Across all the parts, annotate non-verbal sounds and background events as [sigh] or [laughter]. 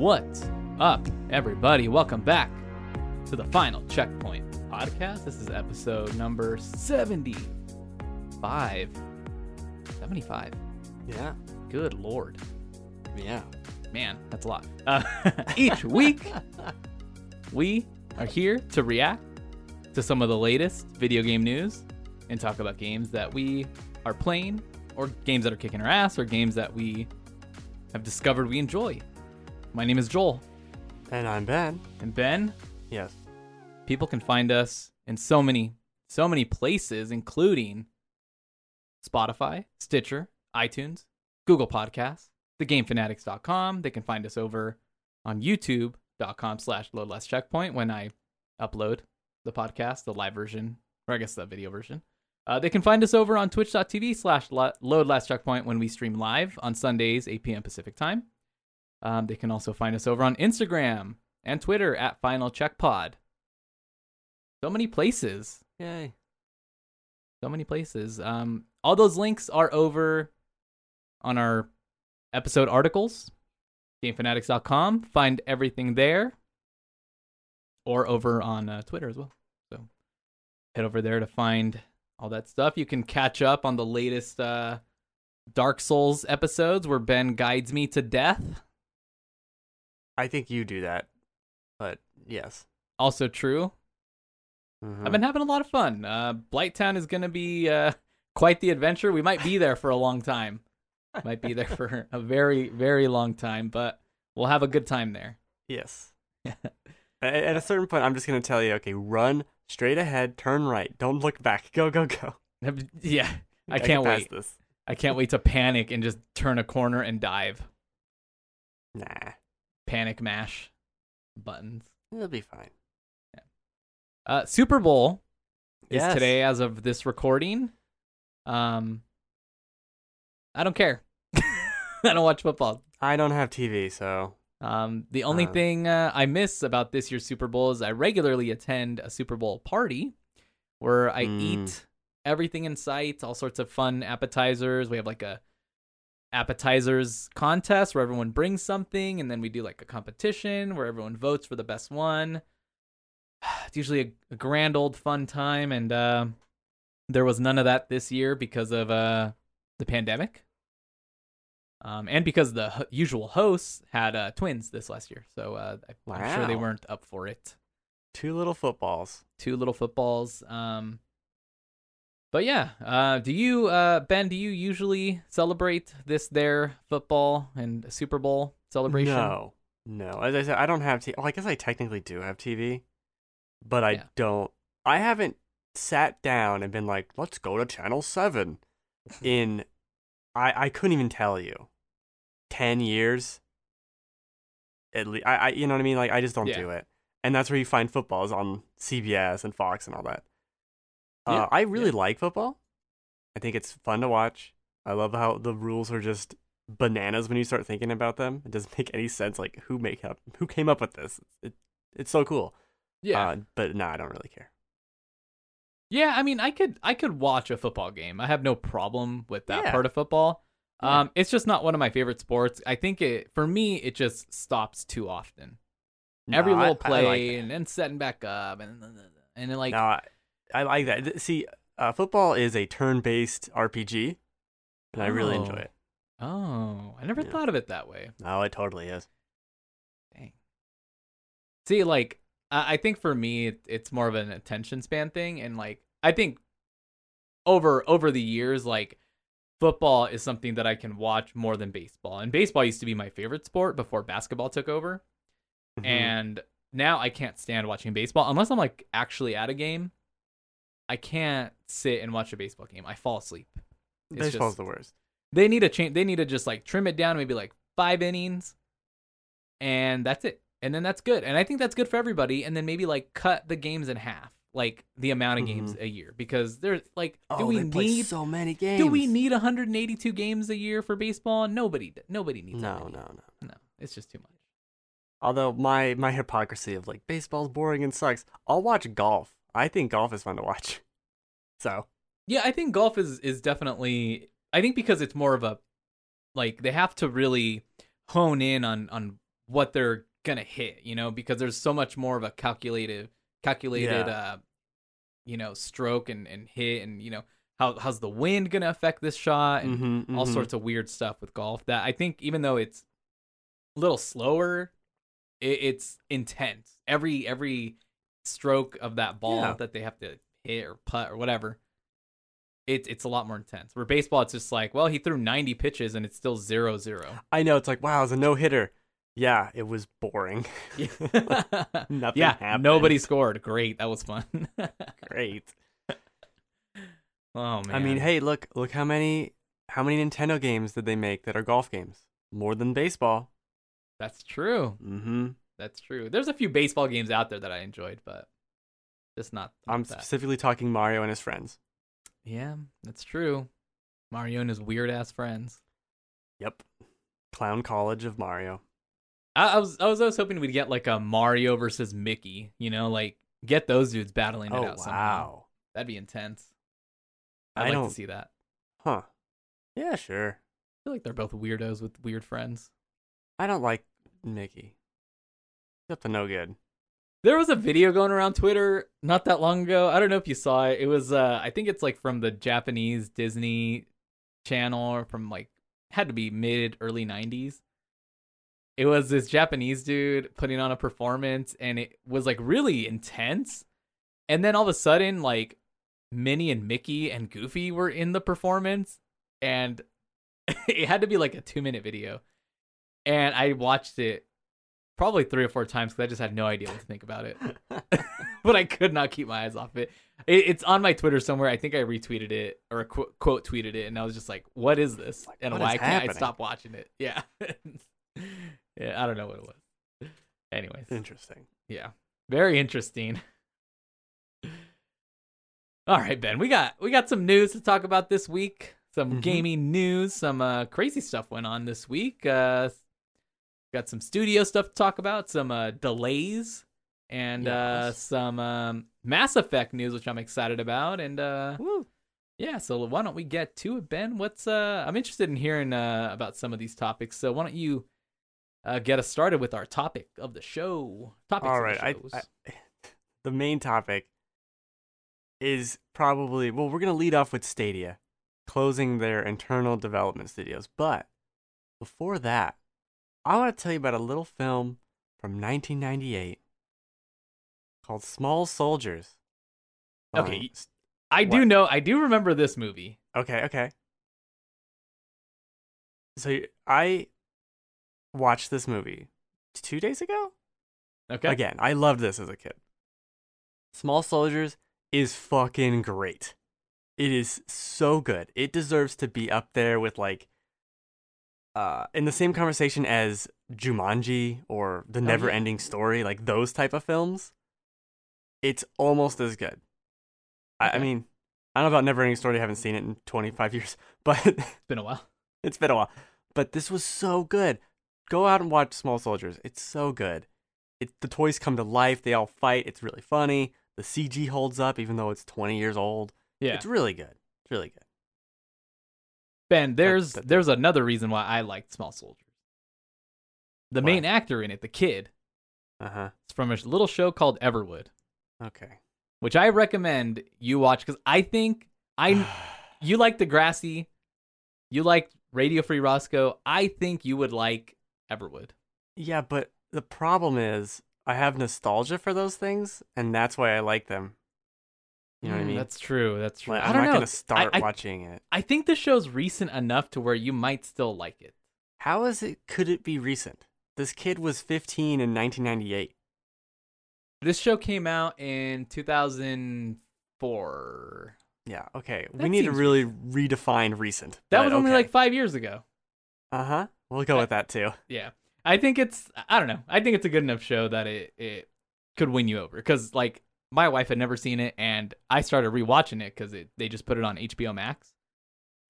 What's up, everybody? Welcome back to the Final Checkpoint podcast. This is episode number 75. 75. Yeah. Good lord. Yeah. Man, that's a lot. Uh, [laughs] each week, we are here to react to some of the latest video game news and talk about games that we are playing or games that are kicking our ass or games that we have discovered we enjoy. My name is Joel. And I'm Ben. And Ben, Yes. people can find us in so many, so many places, including Spotify, Stitcher, iTunes, Google Podcasts, thegamefanatics.com. They can find us over on youtube.com slash load last checkpoint when I upload the podcast, the live version, or I guess the video version. Uh, they can find us over on twitch.tv slash load last checkpoint when we stream live on Sundays, 8 p.m. Pacific time. Um, they can also find us over on Instagram and Twitter at Final Check Pod. So many places. Yay. So many places. Um, all those links are over on our episode articles, gamefanatics.com. Find everything there or over on uh, Twitter as well. So head over there to find all that stuff. You can catch up on the latest uh, Dark Souls episodes where Ben guides me to death. I think you do that. But yes. Also true. Mhm. I've been having a lot of fun. Uh, Blighttown is going to be uh, quite the adventure. We might be there for a long time. Might be there for a very, very long time, but we'll have a good time there. [laughs] Yes. [laughs] At a certain point, I'm just going to tell you okay, run straight ahead, turn right. Don't look back. [laughs] Go, go, go. yeah, I can can't pass wait. this. I can't wait to panic and just turn a corner and dive. Nah. Panic mash buttons. It'll be fine. Uh, Super Bowl is today as of this recording. Um, I don't care. [laughs] I don't watch football. I don't have TV, so. Um, the only Uh. thing uh, I miss about this year's Super Bowl is I regularly attend a Super Bowl party where I Mm. eat everything in sight, all sorts of fun appetizers. We have like a appetizers contest where everyone brings something, and then we do like a competition where everyone votes for the best one. [sighs] It's usually a, a grand old fun time, and uh, there was none of that this year because of uh, the pandemic. Um, and because the usual hosts had uh, twins this last year, so uh, I'm sure they weren't up for it. Two little footballs. Two little footballs. Um, but yeah, uh, do you, uh, Ben? Do you usually celebrate this their football and Super Bowl celebration? No. No. As I said, I don't have TV. Well, I guess I technically do have TV, but I Yeah. don't. I haven't sat down and been like, let's go to channel 7 in, I, I couldn't even tell you, 10 years. At least, I, I, you know what I mean? Like, I just don't Yeah. do it. And that's where you find footballs on CBS and Fox and all that. Yeah, Uh, I really yeah. like football. I think it's fun to watch. I love how the rules are just bananas when you start thinking about them. It doesn't [laughs] make any sense. Like who make up, who came up with this? It, it's so cool. Yeah, Uh, but no, I don't really care. yeah. I mean, I could, I could watch a football game. I have no problem with that Yeah. part of football. Um, it's just not one of my favorite sports. I think it, for me, it just stops too often. Every No, I- little I like play and then setting back up and and then like no, I, I like that. See, uh, football is a turn-based RPG, and I really enjoy Oh. it. oh, I never Yeah. thought of it that way. No, it totally is. Dang. See, like I I think for me, it, it's more of an attention span thing, and like I think over over the years, like football is something that I can watch more than baseball. And baseball used to be my favorite sport before basketball took over, Mhm. and now I can't stand watching baseball unless I'm like actually at a game. I can't sit and watch a baseball game. I fall asleep. It's baseball's just- the worst. they need to change. They need to just like trim it down, maybe like five innings, and that's it. And then that's good. And I think that's good for everybody. And then maybe like cut the games in half, like the amount of games a year, because there's like, do Mm-hmm. oh, we they play need so many games? do we need 182 games a year for baseball? Nobody, nobody needs. No, that no, no. no. It's just too much. Although my my hypocrisy of like baseball's boring and sucks, I'll watch golf. I think golf is fun to watch. [laughs] So Yeah, I think golf is is definitely. I think because it's more of a like they have to really hone in on on what they're gonna hit, you know, because there's so much more of a calculated calculated Yeah. uh you know, stroke and, and hit and you know, how how's the wind gonna affect this shot and Mhm, all mhm. sorts of weird stuff with golf that I think even though it's a little slower, it, it's intense. Every every stroke of that ball Yeah. that they have to hit or putt or whatever, it's it's a lot more intense. Where baseball, it's just like, well, he threw 90 pitches and it's still zero zero. I know it's like wow, it's a no hitter. Yeah, it was boring. [laughs] Nothing yeah, happened. nobody scored. Great, that was fun. [laughs] Great. oh man, I mean, hey, look, look how many how many Nintendo games did they make that are golf games? More than baseball. that's true. Mm-hmm. That's true. There's a few baseball games out there that I enjoyed, but just not. I'm that. specifically talking Mario and his friends. Yeah, that's true. Mario and his weird ass friends. Yep. Clown College of Mario. I, I was I was I was hoping we'd get like a Mario versus Mickey. You know, like get those dudes battling it Oh out somehow. wow. That'd be intense. I'd I like don't- to see that. Huh. Yeah, sure. I feel like they're both weirdos with weird friends. I don't like Mickey. Up to no good. There was a video going around Twitter not that long ago. I don't know if you saw it. It was uh I think it's like from the Japanese Disney channel from like had to be mid early 90s. It was this Japanese dude putting on a performance and it was like really intense. And then all of a sudden like Minnie and Mickey and Goofy were in the performance and [laughs] it had to be like a 2 minute video. And I watched it probably 3 or 4 times cuz I just had no idea what to think about it [laughs] [laughs] but I could not keep my eyes off it. it. It's on my Twitter somewhere. I think I retweeted it or qu- quote tweeted it, and I was just like, "What is this? Like, and why can't I stop watching it?" [laughs] Yeah, yeah. I don't know what it was. Anyways, Interesting. yeah, very interesting. All right, Ben, we got we got some news to talk about this week. Some Mhm. gaming news. Some uh, crazy stuff went on this week. Uh, got some studio stuff to talk about. Some uh, delays and uh, some um, Mass Effect news, which I'm excited about. And uh, yeah, so why don't we get to it, Ben? What's uh, I'm interested in hearing uh, about some of these topics. So why don't you uh, get us started with our topic of the show? Topics All of right. the I. I [laughs] the main topic is probably well, we're gonna lead off with Stadia closing their internal development studios. But before that, I want to tell you about a little film from 1998 called Small Soldiers. Okay, S- I do what? know. I do remember this movie. Okay, okay. So I watched this movie two days ago. Okay. Again, I loved this as a kid. Small Soldiers is fucking great. It is so good. It deserves to be up there with like uh in the same conversation as Jumanji or The Oh. Never Ending Story, like those type of films. It's almost as good. I, I mean, I don't know about Never Ending Story, I haven't seen it in 25 years, [laughs] but It's been a while. it's been a while. But this was so good. Go out and watch Small Soldiers. It's so good. It, the toys come to life. They all fight. It's really funny. The CG holds up even though it's 20 years old. Yeah. It's really good. It's really good. Ben, there's that- there's another reason why I liked Small Soldiers. The main actor in it, the kid, Uh is from a little show called Everwood. Okay. which I recommend you watch because I think I [sighs] you like Degrassi, you like Radio Free Roscoe. I think you would like Everwood. yeah, but the problem is I have nostalgia for those things, and that's why I like them. You know what I Mm, mean? That's true. That's true. Like, I I'm don't not know. gonna start I- watching it. I think the show's recent enough to where you might still like it. How is it? Could it be recent? This kid was 15 in 1998. This show came out in 2004. Yeah. Okay. That we need to really redefine recent. That was only okay. like five years ago. Uh huh. We'll go Uh, with that too. Yeah. I think it's I don't know. I think it's a good enough show that it it could win you over cuz like my wife had never seen it and I started rewatching it cuz it they just put it on HBO Max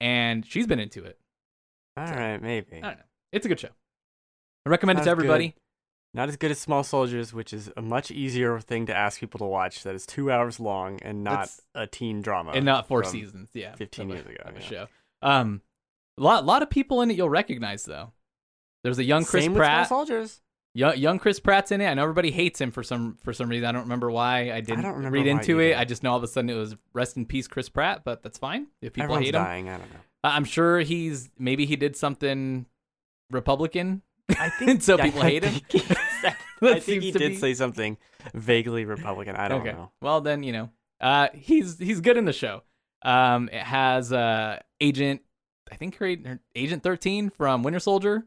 and she's been into it. All so- right, maybe. I don't know. It's a good show. I recommend it to Sounds good. everybody. Not as good as Small Soldiers, which is a much easier thing to ask people to watch. That is two hours long and not It's- a teen drama. and not four seasons. Yeah. 15 years ago, Of yeah. show. Um a lot lot of people in it you'll recognize though. There's a young Chris Same Pratt. Small Soldiers. Young, young Chris Pratt's in it. I know everybody hates him for some for some reason. I don't remember why. I didn't don't read into it. I just know all of a sudden it was rest in peace, Chris Pratt. But that's fine if people Everyone's hate him. dying. I don't know. I- I'm sure he's maybe he did something Republican. I think [laughs] So I people hate him? think he [laughs] I think he did be- say something vaguely Republican. I don't okay. know. Well, then you know, uh, he's he's good in the show. Um, it has uh agent, I think her, her agent thirteen from Winter Soldier.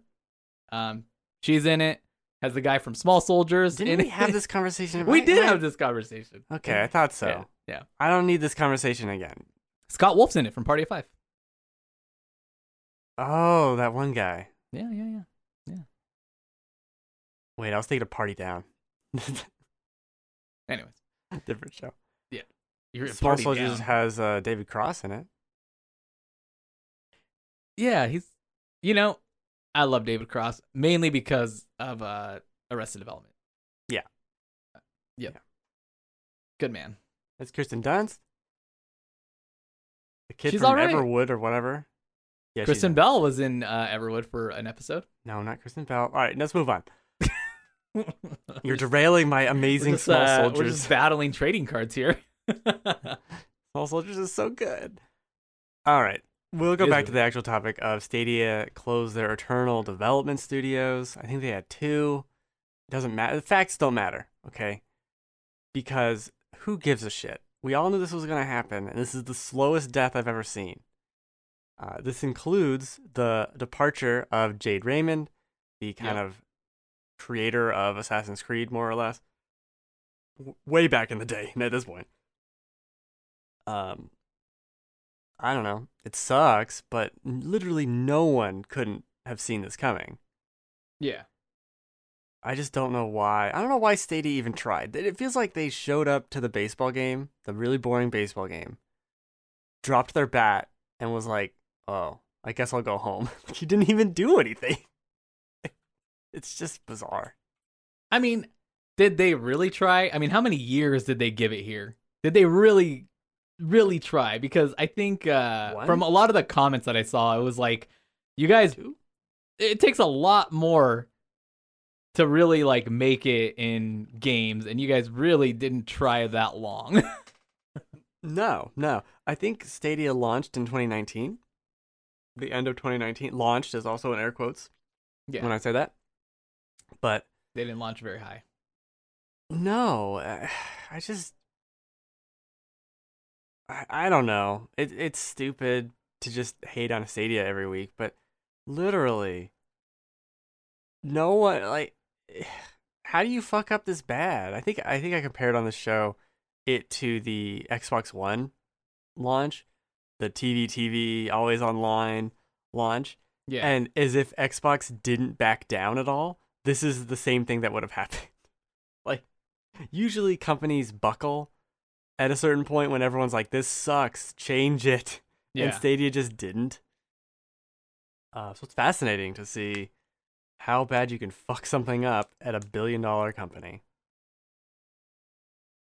Um, she's in it. Has the guy from Small Soldiers. Didn't in we it. have this [laughs] conversation? we did am I- have this conversation. Okay, I thought so. Yeah, yeah. I don't need this conversation again. Scott Wolf's in it from Party of Five. Oh, that one guy. Yeah, yeah, yeah. Yeah. Wait, I was thinking of Party Down. [laughs] Anyways, [laughs] Different show. you're Small Soldiers Down. has uh, David Cross in it. Yeah, he's. You know, I love David Cross mainly because of uh Arrested Development. Yeah. Yep. Yeah. Good man. It's Kirsten Dunst. The kid She's from alright. Everwood or whatever. Yeah, Kristen Bell was in uh, Everwood for an episode. No, not Kristen Bell. All right, let's move on. [laughs] You're derailing my amazing just, Small uh, We're Soldiers. just battling trading cards here. [laughs] Small Soldiers is so good. All right. We'll go It is back to the actual topic of Stadia closed their Eternal Development Studios. I think they had two. It doesn't matter. The facts don't matter, okay? Because who gives a shit? We all knew this was going to happen, and this is the slowest death I've ever seen. Uh, this includes the departure of Jade Raymond, the kind Yep. of creator of Assassin's Creed, more or less. W- way back in the day, at this point. Um, I don't know. It sucks, but literally no one couldn't have seen this coming. yeah. I just don't know why. I don't know why Stadia even tried. It feels like they showed up to the baseball game, the really boring baseball game, dropped their bat, and was like, "Oh, I guess I'll go home." [laughs] you didn't even do anything. [laughs] it's just bizarre. I mean, did they really try? I mean, how many years did they give it here? Did they really, really try? Because I think uh, from a lot of the comments that I saw, it was like, you guys, Two? it takes a lot more to really like make it in games, and you guys really didn't try that long. [laughs] No, no. I think Stadia launched in 2019. The end of 2019. Launched is also in air quotes yeah, when I say that. But they didn't launch very high. no, uh, [sighs] I just. I, I don't know. It, it's stupid to just hate on a Stadia every week, but literally, no one, like. [sighs] How do you fuck up this bad? I think I think I compared on the show it to the Xbox One launch, the TV TV always online launch, Yeah, and as if Xbox didn't back down at all, this is the same thing that would have [laughs] happened. like usually companies buckle at a certain point when everyone's like this sucks, change it. yeah. And Stadia just didn't. Uh, so it's fascinating to see how bad you can fuck something up at a billion dollar company.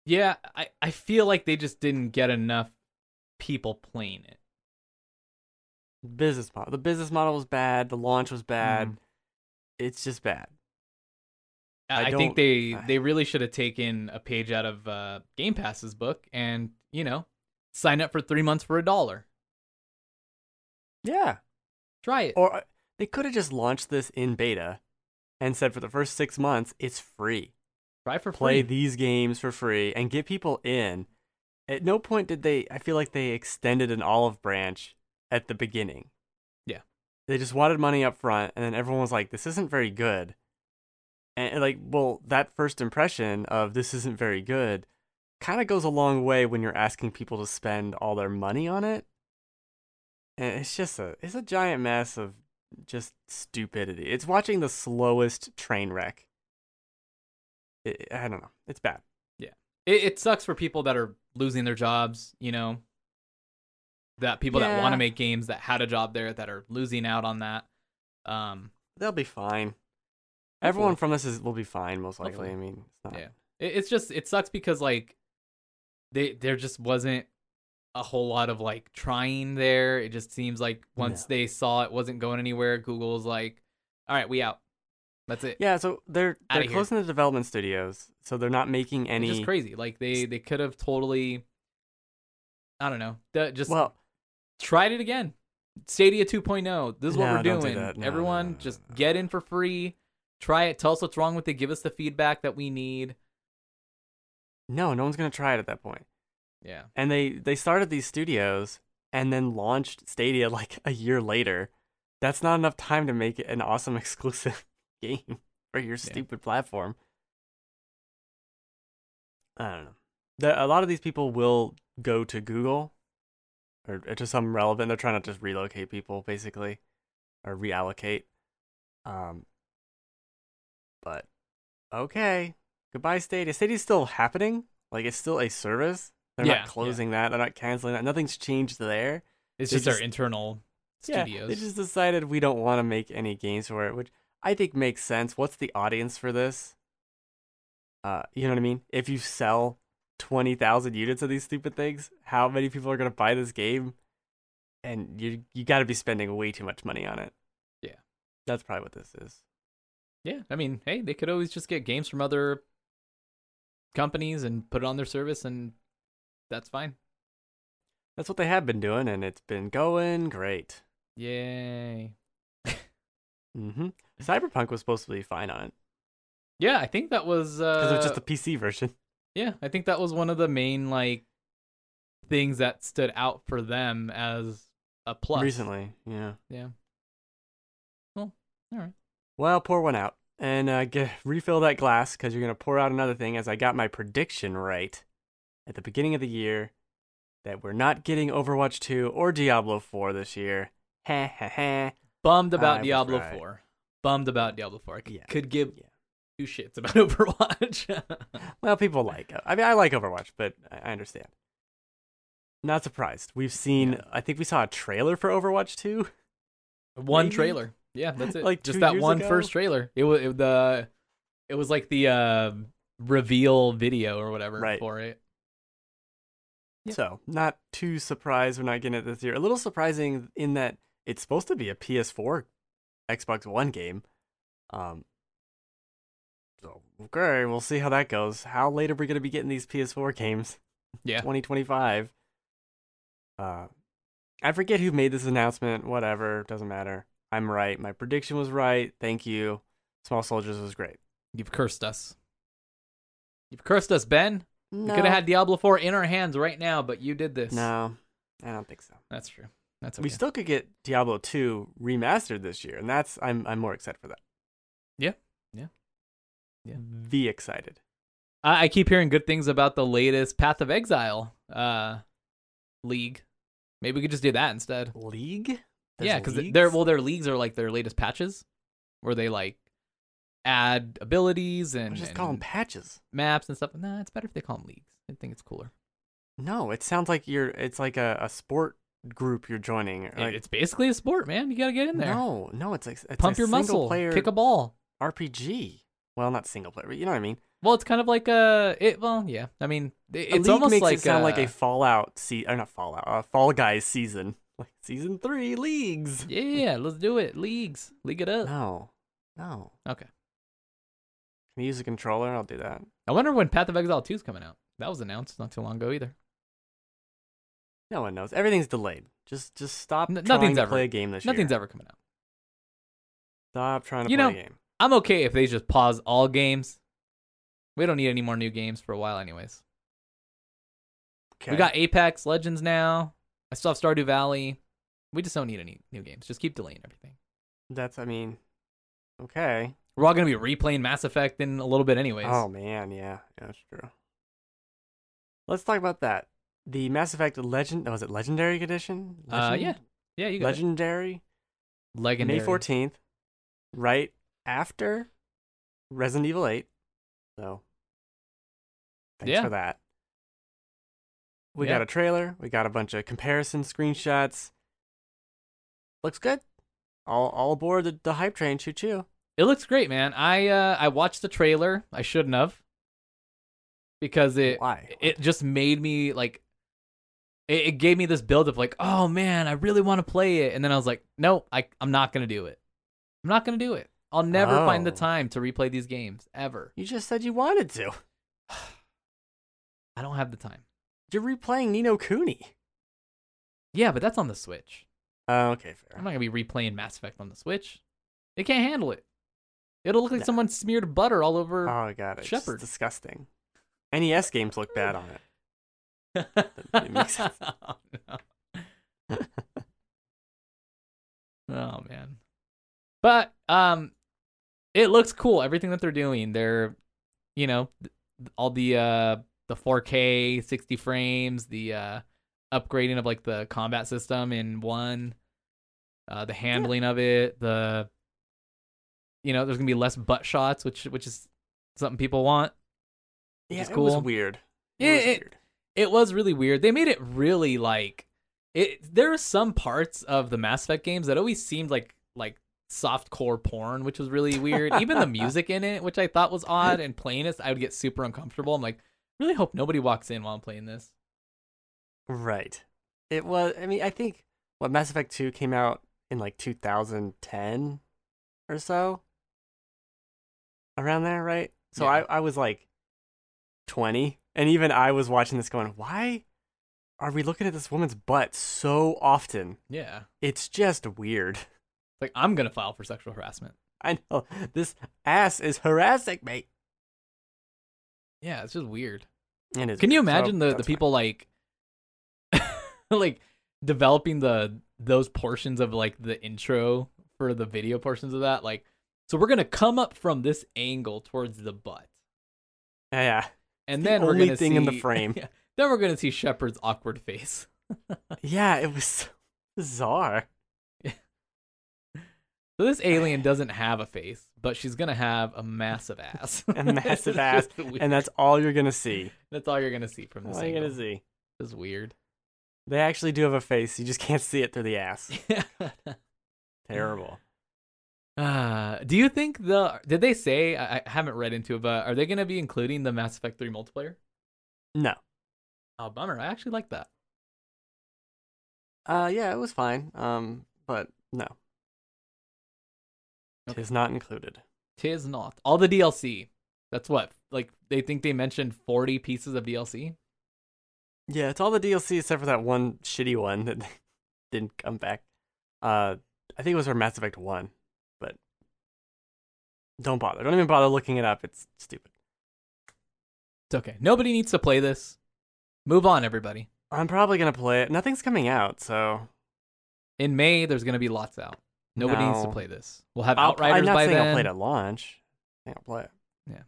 Yeah, I, I feel like they just didn't get enough people playing it. Business model. The business model was bad. The launch was bad. Mhm. It's just bad. I, I think they I- they really should have taken a page out of uh, Game Pass's book and you know sign up for three months for a dollar. Yeah. Try it. Or uh, they could have just launched this in beta and said for the first six months it's free. Try for Play free. these games for free and get people in. At no point did they. I feel like they extended an olive branch at the beginning. Yeah. They just wanted money up front, and then everyone was like, "This isn't very good." And and, like, well, that first impression of this isn't very good kind of goes a long way when you're asking people to spend all their money on it. And it's just a it's a giant mess of just stupidity. It's watching the slowest train wreck. It, I don't know. It's bad. Yeah. It, it sucks for people that are losing their jobs. You know, that people that want to make games that had a job there that are losing out on that. Um, They'll be fine. Everyone from this is will be fine most likely. Hopefully. I mean, it's not. Yeah. it, it's just it sucks because like they there just wasn't a whole lot of like trying there. It just seems like once No. they saw it wasn't going anywhere, Google's like, all right, we out. That's it. Yeah, so they're Outta they're here. closing the development studios, so they're not making It's any. just crazy. Like they they could have totally. I don't know. Just Well, tried it again. Stadia 2.0. This is what No, we're do doing. that. No, Everyone, just get in for free. Try it. Tell us what's wrong with it. Give us the feedback that we need. no, no one's gonna try it at that point. Yeah. And they they started these studios and then launched Stadia [laughs] like a year later. That's not enough time to make it an awesome [laughs] exclusive [laughs] game for your stupid platform. I don't know. The, a lot of these people will go to Google or, or to some relevant. They're trying to just relocate people basically or reallocate. Um, but okay, goodbye Stadia. Stadia's still happening. Like it's still a service. They're Yeah, not yeah. closing that. They're not canceling that. Nothing's changed there. It's just, just- our internal Yeah, studios. they just decided we don't want to make any games for it, which I think makes sense. What's the audience for this? Uh, you know what I mean? If you sell twenty thousand units of these stupid things, how many people are gonna buy this game? And you you got to be spending way too much money on it. Yeah. that's probably what this is. Yeah, I mean, hey, they could always just get games from other companies and put it on their service, and that's fine. That's what they have been doing, and it's been going great. Yay! mm-hmm. [laughs] Cyberpunk was supposed to be fine on it Yeah, I think that was uh, because it was just a PC version. yeah, I think that was one of the main like things that stood out for them as a plus recently. Yeah. Yeah. Well, all right. Well, pour one out and uh, get, refill that glass because you're gonna pour out another thing. As I got my prediction right at the beginning of the year that we're not getting Overwatch 2 or Diablo 4 this year. Ha ha ha. Bummed about I Diablo right. 4. Bummed about Diablo 4. I c- Yeah, could give yeah. two shits about [laughs] Overwatch. [laughs] Well, people like. it. I mean, I like Overwatch, but I I understand. Not surprised. We've seen. Yeah. I think we saw a trailer for Overwatch 2. one Maybe? trailer. Yeah, that's it. Like Just two that years one ago? first trailer. It was it, the it was like the uh, reveal video or whatever Right. for it. Yeah. So, not too surprised we're not getting it this year. A little surprising in that it's supposed to be a PS4, Xbox One game. Um, so, okay, we'll see how that goes. How late are we going to be getting these PS4 games? Yeah. 2025. Uh, I forget who made this announcement. Whatever, doesn't matter. I'm right. My prediction was right. Thank you. Small Soldiers was great. You've cursed us. You've cursed us, Ben. No, We could have had Diablo 4 in our hands right now, but you did this. No, I don't think so. That's true. That's okay. We still could get Diablo 2 remastered this year, and that's I'm I'm more excited for that. Yeah. Yeah. Yeah. V excited. I, I keep hearing good things about the latest Path of Exile uh league. Maybe we could just do that instead. League? Yeah, because they're well, their leagues are like their latest patches, where they like add abilities and, just and call them patches. maps and stuff. Nah, it's better if they call them leagues. I think it's cooler. No, it sounds like you're. It's like a, a sport group you're joining. Like, it's basically a sport, man. You gotta get in there. No, no, it's like it's Pump a your muscle. player Kick a ball. RPG. Well, not single player, but you know what I mean. Well, it's kind of like a. It well, yeah. I mean, it- it's almost makes like it sound like uh, a Fallout se- or not Fallout, uh, Fall Guys season, [laughs] like season three leagues. [laughs] Yeah, let's do it. Leagues, league it up. No, no. Okay. Can you use a controller? I'll do that. I wonder when Path of Exile 2 is coming out. That was announced not too long ago either. No one knows. Everything's delayed. Just just stop N- trying nothing's to ever- play a game this Nothing's year. ever coming out. Stop trying to You play know, a game. I'm okay if they just pause all games. We don't need any more new games for a while, anyways. Okay. We got Apex Legends now. I still have Stardew Valley. We just don't need any new games. Just keep delaying everything. That's. I mean. Okay. We're all gonna be replaying Mass Effect in a little bit, anyways. Oh man, yeah, yeah, that's true. Let's talk about that. The Mass Effect Legend. Was it Legendary Edition? Uh, Legend- yeah. yeah, you got Legendary. it. Legendary. May fourteenth, right after Resident Evil Eight. So, thanks Yeah. for that. We Yeah. got a trailer. We got a bunch of comparison screenshots. Looks good. All all aboard the, the hype train. Choo choo. It looks great, man. I uh, I watched the trailer. I shouldn't have because it Why? it just made me like it, it gave me this build of like, oh man, I really want to play it, and then I was like, no, I I'm not gonna do it. I'm not gonna do it. I'll never find the Oh. time to replay these games ever. You just said you wanted to. [sighs] I don't have the time. You're replaying Ni no Kuni. Yeah, but that's on the Switch. Oh, okay, fair. I'm not gonna be replaying Mass Effect on the Switch. It can't handle it. It'll look like Nah. someone smeared butter all over. Oh, god, it's Shepard. disgusting. NES games look bad on it. it makes sense. [laughs] oh, no. [laughs] oh man. But um it looks cool everything that they're doing. They're you know, all the uh the 4K 60 frames, the uh upgrading of like the combat system in one uh the handling of it, the you know, there's going to be less butt shots which which is something people want. Yeah, is it was cool. weird. It Yeah, was it- weird. It was really weird. They made it really like it. There are some parts of the Mass Effect games that always seemed like like soft core porn, which was really weird. Even the [laughs] music in it, which I thought was odd, and playing it, I would get super uncomfortable. I'm like, really hope nobody walks in while I'm playing this. Right. It was. I mean, I think what Mass Effect Two came out in like 2010 or so. Around there, right? So Yeah. I I was like 20, and even I was watching this going, why are we looking at this woman's butt so often? Yeah, It's just weird. like I'm gonna file for sexual harassment. I know this ass is harassing me. Yeah, it's just weird. It is Can you weird, so imagine the the fine. people like [laughs] like developing the those portions of like the intro for the video portions of that like so we're going to come up from this angle towards the butt Yeah, yeah. and The then we're only going to thing see in the frame. [laughs] Yeah, then we're to see Shepard's awkward face. [laughs] Yeah, it was so bizarre. So this [laughs] alien doesn't have a face, but she's going to have a massive ass. [laughs] A massive [laughs] ass. And that's all you're gonna see. that's all you're going to see from this All you're angle. gonna see. It's weird. They actually do have a face. You just can't see it through the ass. Terrible. Uh, [sighs] do you think the did they say I, I haven't read into it, but are they going to be including the Mass Effect 3 multiplayer? No. Oh, bummer. I actually like that. Uh, yeah, it was fine. Um, but no. Okay. Tis not included. Tis not. All the DLC. That's what like they think they mentioned 40 pieces of DLC. Yeah, it's all the DLC except for that one shitty one that [laughs] didn't come back. Uh, I think it was for Mass Effect One, but don't bother. Don't even bother looking it up. It's stupid. It's okay. Nobody needs to play this. Move on, everybody. I'm probably gonna play it. Nothing's coming out, so In May, there's going to be lots out. Nobody needs to play this. We'll have I'll- Outriders I'm not by saying then. I'll play it at launch. I think I'll play it. Yeah.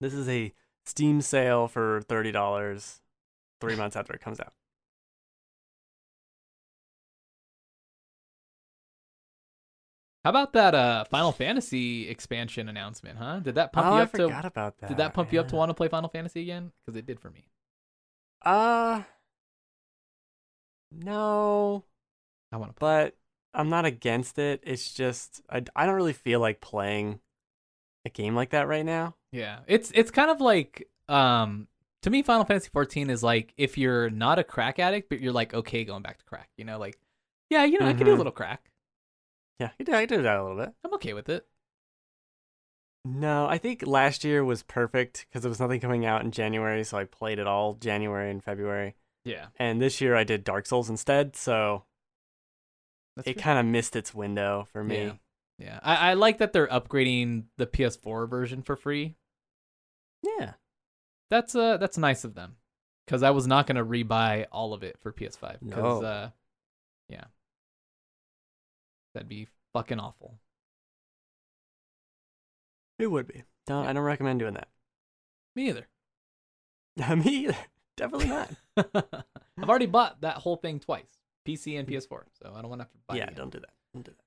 This is a Steam sale for thirty dollars, three months after it comes out. How about that uh Final Fantasy expansion announcement, huh? Did that pump oh, you I up forgot to about that. Did that pump you up to want to play Final Fantasy again? Cuz it did for me. Uh, no, I want to play. but I'm not against it. It's just I, I don't really feel like playing a game like that right now. Yeah. It's it's kind of like um to me Final Fantasy 14 is like if you're not a crack addict but you're like okay going back to crack, you know, like yeah, you know, I can do a Mhm. little crack. Yeah, I did, I did that a little bit. I'm okay with it. No, I think last year was perfect because there was nothing coming out in January, so I played it all January and February. Yeah. And this year I did Dark Souls instead, so That's it kind of missed its window for me. Yeah. Yeah. I, I like that they're upgrading the PS4 version for free. Yeah. That's uh that's nice of them. Cuz I was not going to rebuy all of it for PS5 cuz No. uh yeah. That'd be fucking awful. It would be. Don't Yeah. I don't recommend doing that. Me either. [laughs] me either. Definitely not. [laughs] I've already bought that whole thing twice, PC and PS4, so I don't want to have to buy. it yeah, don't do that. Don't do that.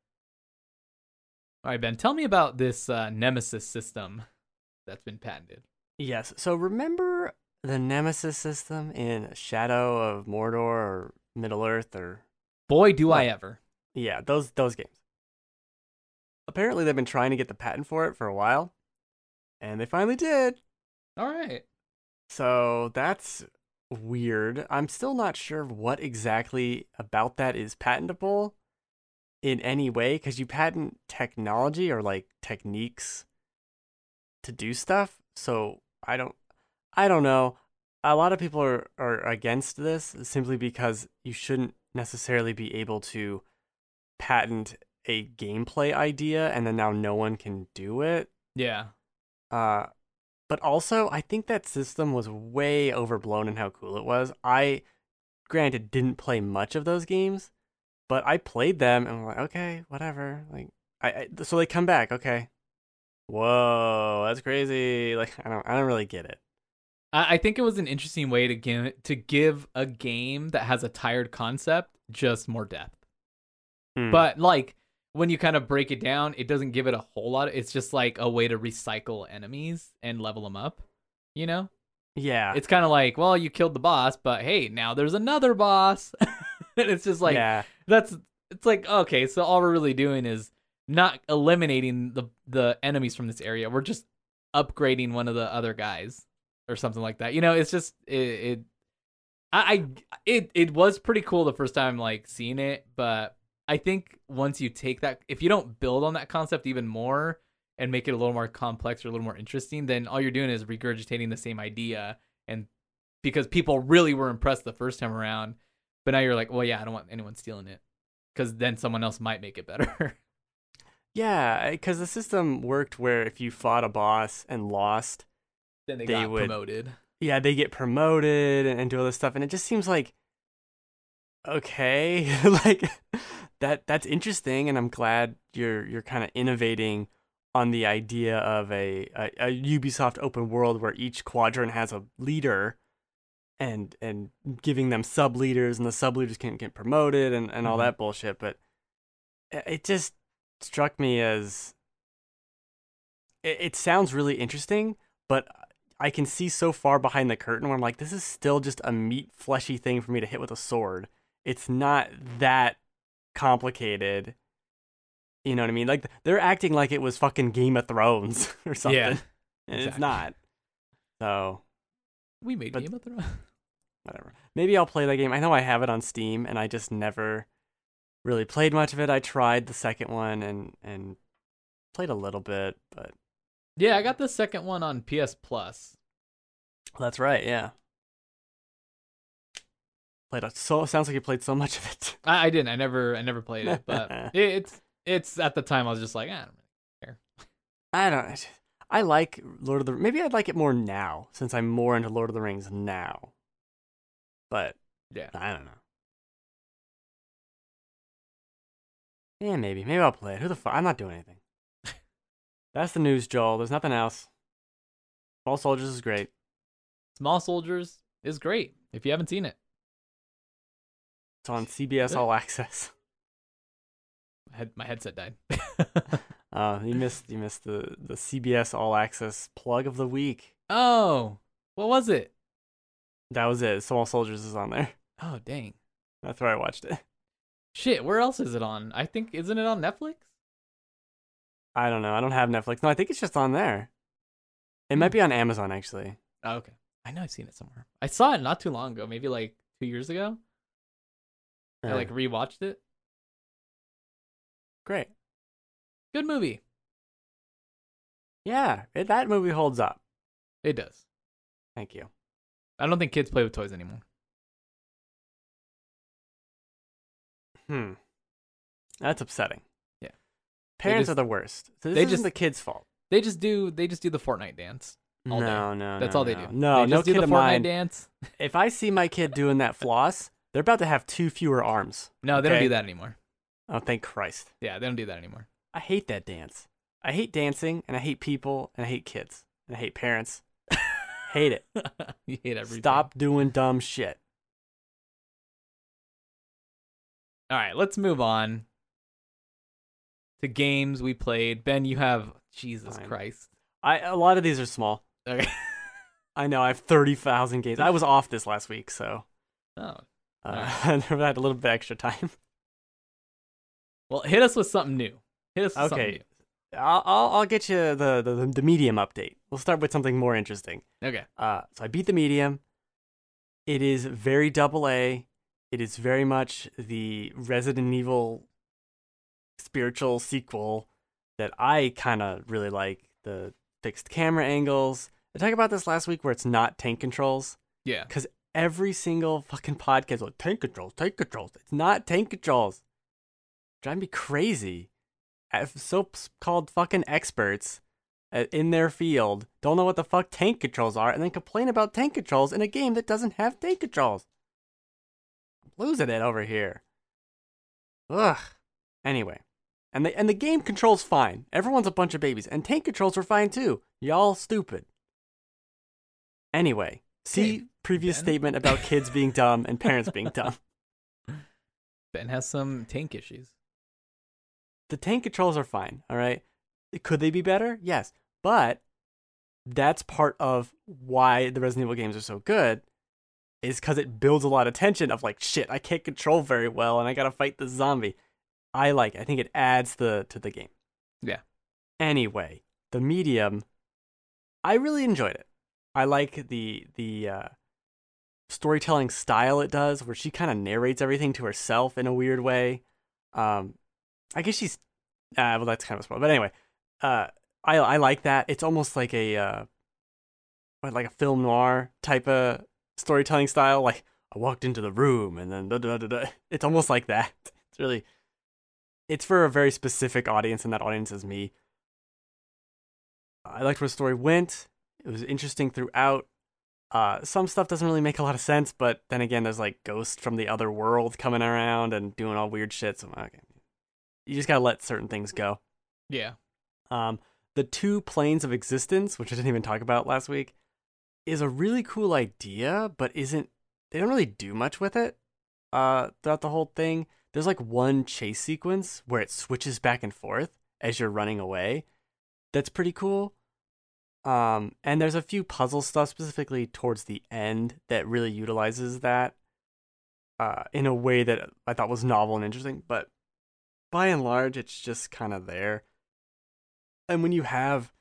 All right, Ben, tell me about this uh, Nemesis system that's been patented. Yes. So remember the Nemesis system in Shadow of Mordor or Middle Earth or Boy, do I ever! yeah, those those games. Apparently they've been trying to get the patent for it for a while, and they finally did. All right, So that's weird. I'm still not sure what exactly about that is patentable. in any way because you patent technology or like techniques to do stuff. So I don't, I don't know. A lot of people are, are against this simply because you shouldn't necessarily be able to patent a gameplay idea and then now no one can do it. Yeah. Uh, but also, I think that system was way overblown in how cool it was. I, granted, didn't play much of those games, but I played them and I'm like, okay, whatever. Like, I, I so they come back, okay. Whoa, that's crazy. Like, I don't, I don't really get it. I, I think it was an interesting way to give to give a game that has a tired concept just more depth. Hmm. But like when you kind of break it down, it doesn't give it a whole lot. It's just like a way to recycle enemies and level them up. You know, yeah, it's kind of like, well, you killed the boss, but hey, now there's another boss. [laughs] and it's just like yeah, that's it's like okay, so all we're really doing is not eliminating the the enemies from this area. We're just upgrading one of the other guys or something like that. You know, it's just it, it I, I it it was pretty cool the first time like seeing it, but I think once you take that if you don't build on that concept even more and make it a little more complex or a little more interesting, then all you're doing is regurgitating the same idea and because people really were impressed the first time around, but now you're like, well, yeah, I don't want anyone stealing it because then someone else might make it better. [laughs] yeah, because the system worked where if you fought a boss and lost, then they, They got would- promoted. yeah, they get promoted and, and do all this stuff, and it just seems like okay, [laughs] like that that's interesting, and I'm glad you're you're kind of innovating on the idea of a, a a Ubisoft open world where each quadrant has a leader. And and giving them sub leaders and the sub leaders can get promoted and, and all Mhm. that bullshit, but it it just struck me as it, it sounds really interesting, but I can see so far behind the curtain where I'm like, this is still just a meat fleshy thing for me to hit with a sword. It's not that complicated. You know what I mean? Like they're acting like it was fucking Game of Thrones [laughs] or something. Yeah, and it's not. So We made But- Game of Thrones. [laughs] whatever. Maybe I'll play that game. I know I have it on Steam, and I just never really played much of it. I tried the second one and and played a little bit, but Yeah, I got the second one on PS Plus. that's right. Yeah, played a, so. Sounds like you played so much of it. [laughs] I, I didn't. I never. I never played it, but [laughs] it, it's it's at the time I was just like, ah, I don't really I don't. I I like Lord of the. Maybe I'd like it more now since I'm more into Lord of the Rings now. But Yeah. I don't know. Yeah, maybe. Maybe I'll play it. Who the fuck? I'm not doing anything. [laughs] That's the news, Joel. There's nothing else. Small Soldiers is great. Small Soldiers is great if you haven't seen it. It's on CBS All Access. [laughs] I had, my headset died. [laughs] Uh, you missed you missed the the CBS All Access plug of the week. oh, what was it? That was it. Small Soldiers is on there. Oh, dang. That's where I watched it. [laughs] Shit, where else is it on? I think isn't it on Netflix? I don't know. I don't have Netflix. No, I think it's just on there. It might be on Amazon actually. Oh, okay. I know I've seen it somewhere. I saw it not too long ago, maybe like two years ago. I Uh, like rewatched it. great. Good movie. Yeah, it, that movie holds up. It does. Thank you. I don't think kids play with toys anymore. Hmm. That's upsetting. Yeah. Parents just- are the worst. So this they isn't just- the kid's fault. They just do they just do the Fortnite dance. All day. no, no, That's no, all they do. No, they no do kid the of Fortnite mine. dance. If I see my kid doing that [laughs] floss, they're about to have two fewer arms. No, they don't do that anymore. Oh, thank Christ. Yeah, they don't do that anymore. I hate that dance. I hate dancing, and I hate people, and I hate kids, and I hate parents. [laughs] hate it. [laughs] you hate everything. Stop doing dumb shit. All right, let's move on to games we played. Ben, you have Jesus Fine. Christ. I a lot of these are small. Okay. [laughs] I know I have thirty thousand games. I was off this last week, so Oh. Uh, Alright. [laughs] I had a little bit extra time. [laughs] Well, hit us with something new. Hit us with Okay. I'll, I'll I'll get you the, the the medium update. We'll start with something more interesting. Okay. Uh, so I beat the medium. It is very double A. It is very much the Resident Evil spiritual sequel that I kind of really like the fixed camera angles. I talked about this last week where it's not tank controls. Yeah. Every single fucking podcast like tank controls, tank controls. It's not tank controls. Driving me crazy. If So called fucking experts uh, in their field don't know what the fuck tank controls are and then complain about tank controls in a game that doesn't have tank controls. I'm losing it over here. Ugh. Anyway, and the and the game controls fine. Everyone's a bunch of babies, and tank controls were fine too. Y'all stupid. Anyway, see Hey, previous Ben. statement about kids being dumb and parents being [laughs] dumb. Ben has some tank issues. The tank controls are fine. All right. Could they be better? Yes, but that's part of why the Resident Evil games are so good. Is because it builds a lot of tension of like shit. I can't control very well, and I gotta fight the zombie. I like. I think it adds the to the game. Yeah. Anyway, the medium, I really enjoyed it. I like the the uh, storytelling style it does, where she kind of narrates everything to herself in a weird way. Um, I guess she's, uh, well, that's kind of a spoiler, but anyway, uh, I I like that. It's almost like a uh, what, like a film noir type of storytelling style. Like I walked into the room and then da da da da. [laughs] It's almost like that. [laughs] It's really, it's for a very specific audience, and that audience is me. I liked where the story went. It was interesting throughout. Uh, some stuff doesn't really make a lot of sense, but then again, there's like ghosts from the other world coming around and doing all weird shit. So okay, you just gotta let certain things go. Yeah. Um, the two planes of existence, which I didn't even talk about last week, is a really cool idea, but isn't they don't really do much with it uh throughout the whole thing. There's like one chase sequence where it switches back and forth as you're running away. That's pretty cool. Um, and there's a few puzzle stuff specifically towards the end that really utilizes that uh, in a way that I thought was novel and interesting. But by and large, it's just kind of there. And when you have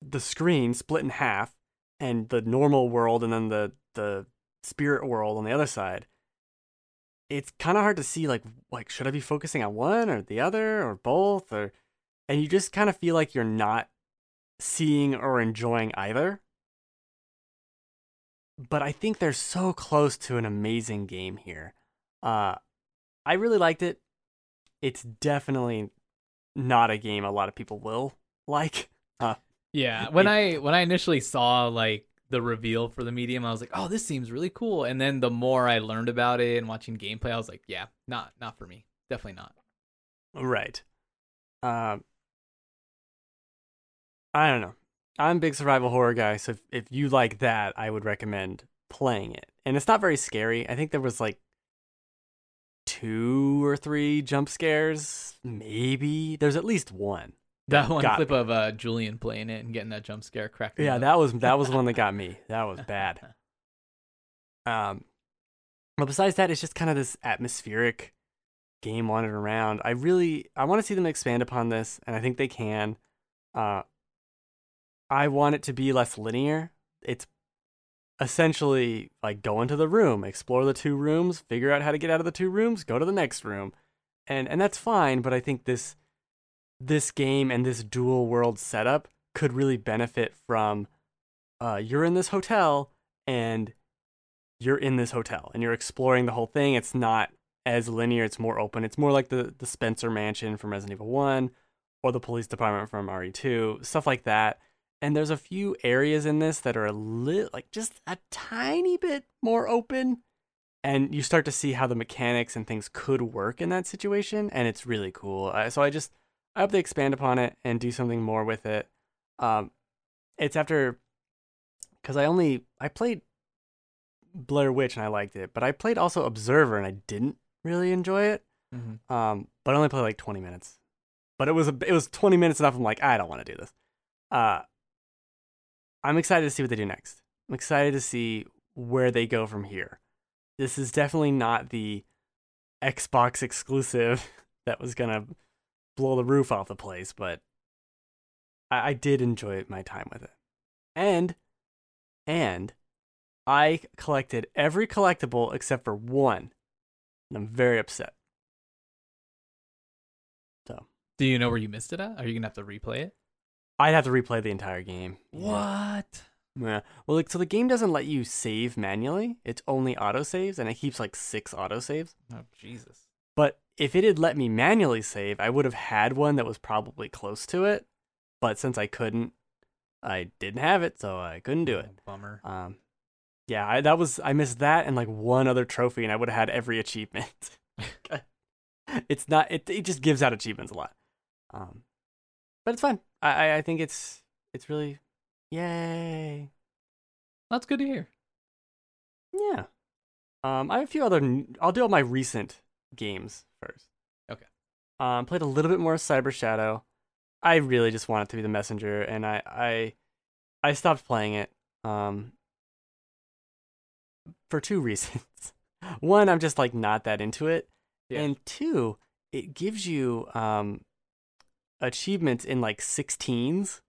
the screen split in half and the normal world and then the the spirit world on the other side, it's kind of hard to see like like should I be focusing on one or the other or both or and you just kind of feel like you're not seeing or enjoying either. But I think they're so close to an amazing game here. Uh I really liked it. It's definitely not a game a lot of people will like. [laughs] Uh, Yeah. When It- I when I initially saw like the reveal for the medium, I was like, "Oh, this seems really cool." And then the more I learned about it and watching gameplay, I was like, "Yeah, not not for me. Definitely not." Right. Um I don't know. I'm a big survival horror guy, so if, if you like that, I would recommend playing it. And it's not very scary. I think there was like two or three jump scares, maybe. There's at least one. That one clip me. of uh, Julian playing it and getting that jump scare cracked. Yeah, up. that was that was one that got me. [laughs] That was bad. [laughs] Um, but besides that, it's just kind of this atmospheric game wandering around. I really I want to see them expand upon this, and I think they can. Uh, I want it to be less linear. It's essentially like go into the room, explore the two rooms, figure out how to get out of the two rooms, go to the next room, and and that's fine. But I think this this game and this dual world setup could really benefit from uh, you're in this hotel and you're in this hotel and you're exploring the whole thing. It's not as linear, it's more open. It's more like the, the Spencer Mansion from Resident Evil 1 or the police department from RE2, stuff like that. And there's a few areas in this that are a little, like just a tiny bit more open. And you start to see how the mechanics and things could work in that situation. And it's really cool. Uh, so I just, I hope they expand upon it and do something more with it. Um, it's after because I only I played Blair Witch and I liked it, but I played also Observer and I didn't really enjoy it. Mhm. Um, but I only played like 20 minutes. But it was a, it was 20 minutes enough. I'm like I don't want to do this. Uh, I'm excited to see what they do next. I'm excited to see where they go from here. This is definitely not the Xbox exclusive [laughs] that was gonna blow the roof off the place, but I, I did enjoy my time with it. And and I collected every collectible except for one. And I'm very upset. So Do you know where you missed it at? Are you gonna have to replay it? I'd have to replay the entire game. Yeah. What? Yeah. Well, like, so the game doesn't let you save manually. It's only autosaves, and it keeps like six autosaves. Oh Jesus. But if it had let me manually save, I would have had one that was probably close to it. But since I couldn't, I didn't have it, so I couldn't do it. Oh, bummer. Um, yeah, I, that was I missed that and like one other trophy, and I would have had every [laughs] achievement. [laughs] it's not it. It just gives out achievements a lot. Um, but it's fun. I I, think it's it's really yay. That's good to hear. Yeah. Um, I have a few other. I'll do all my recent games first. Okay. Um, played a little bit more Cyber Shadow. I really just want it to be the messenger, and I I I stopped playing it. Um, for two [laughs] reasons. One, I'm just like not that into it, Yeah. and two, it gives you um achievements in like 16s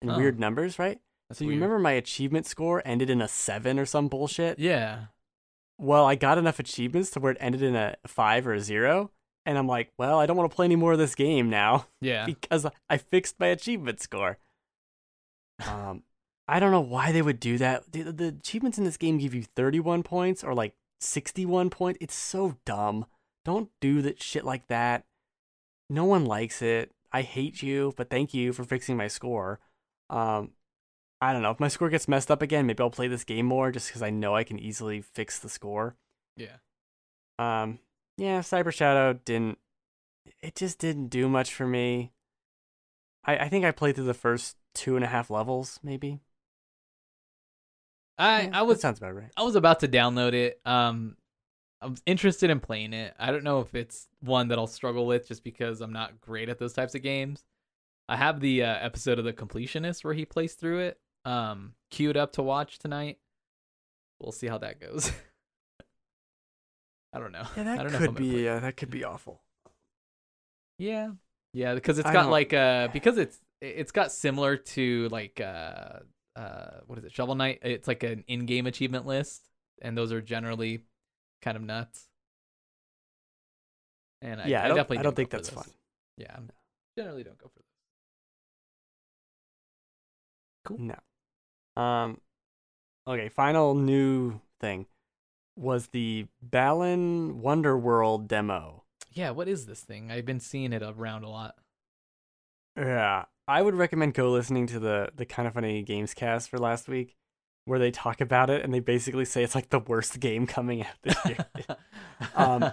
and Oh. weird numbers, right? That's so you remember my achievement score ended in a seven or some bullshit? Yeah. well, I got enough achievements to where it ended in a five or a zero. And I'm like, well, I don't want to play any more of this game now [laughs] Yeah. because I fixed my achievement score. [laughs] Um, I don't know why they would do that. The, the achievements in this game give you 31 points or like 61 points. It's so dumb. Don't do that shit like that. No one likes it. I hate you, but thank you for fixing my score. Um, I don't know. If my score gets messed up again, maybe I'll play this game more just because I know I can easily fix the score. Yeah. Um, yeah, Cyber Shadow didn't. It just didn't do much for me. I I think I played through the first two and a half levels, maybe. I Yeah, I was sounds about right. I was about to download it. Um, I'm interested in playing it. I don't know if it's one that I'll struggle with just because I'm not great at those types of games. I have the uh, episode of The Completionist where he plays through it, um, queued up to watch tonight. We'll see how that goes. [laughs] I don't know. Yeah, I that don't know could gonna be. Yeah, that could be awful. Yeah, yeah, because it's I got don't- like uh because it's it's got similar to like uh uh what is it Shovel Knight? It's like an in-game achievement list, and those are generally kind of nuts. And I, yeah, I, I don't. definitely I don't think that's fun. Yeah, generally don't go for this. Cool. No. Um. Okay. Final new thing was the Balan Wonderworld demo. Yeah, what is this thing? I've been seeing it around a lot. Yeah, I would recommend go listening to the the kind of funny games cast for last week, where they talk about it and they basically say it's like the worst game coming out this year. [laughs] Um,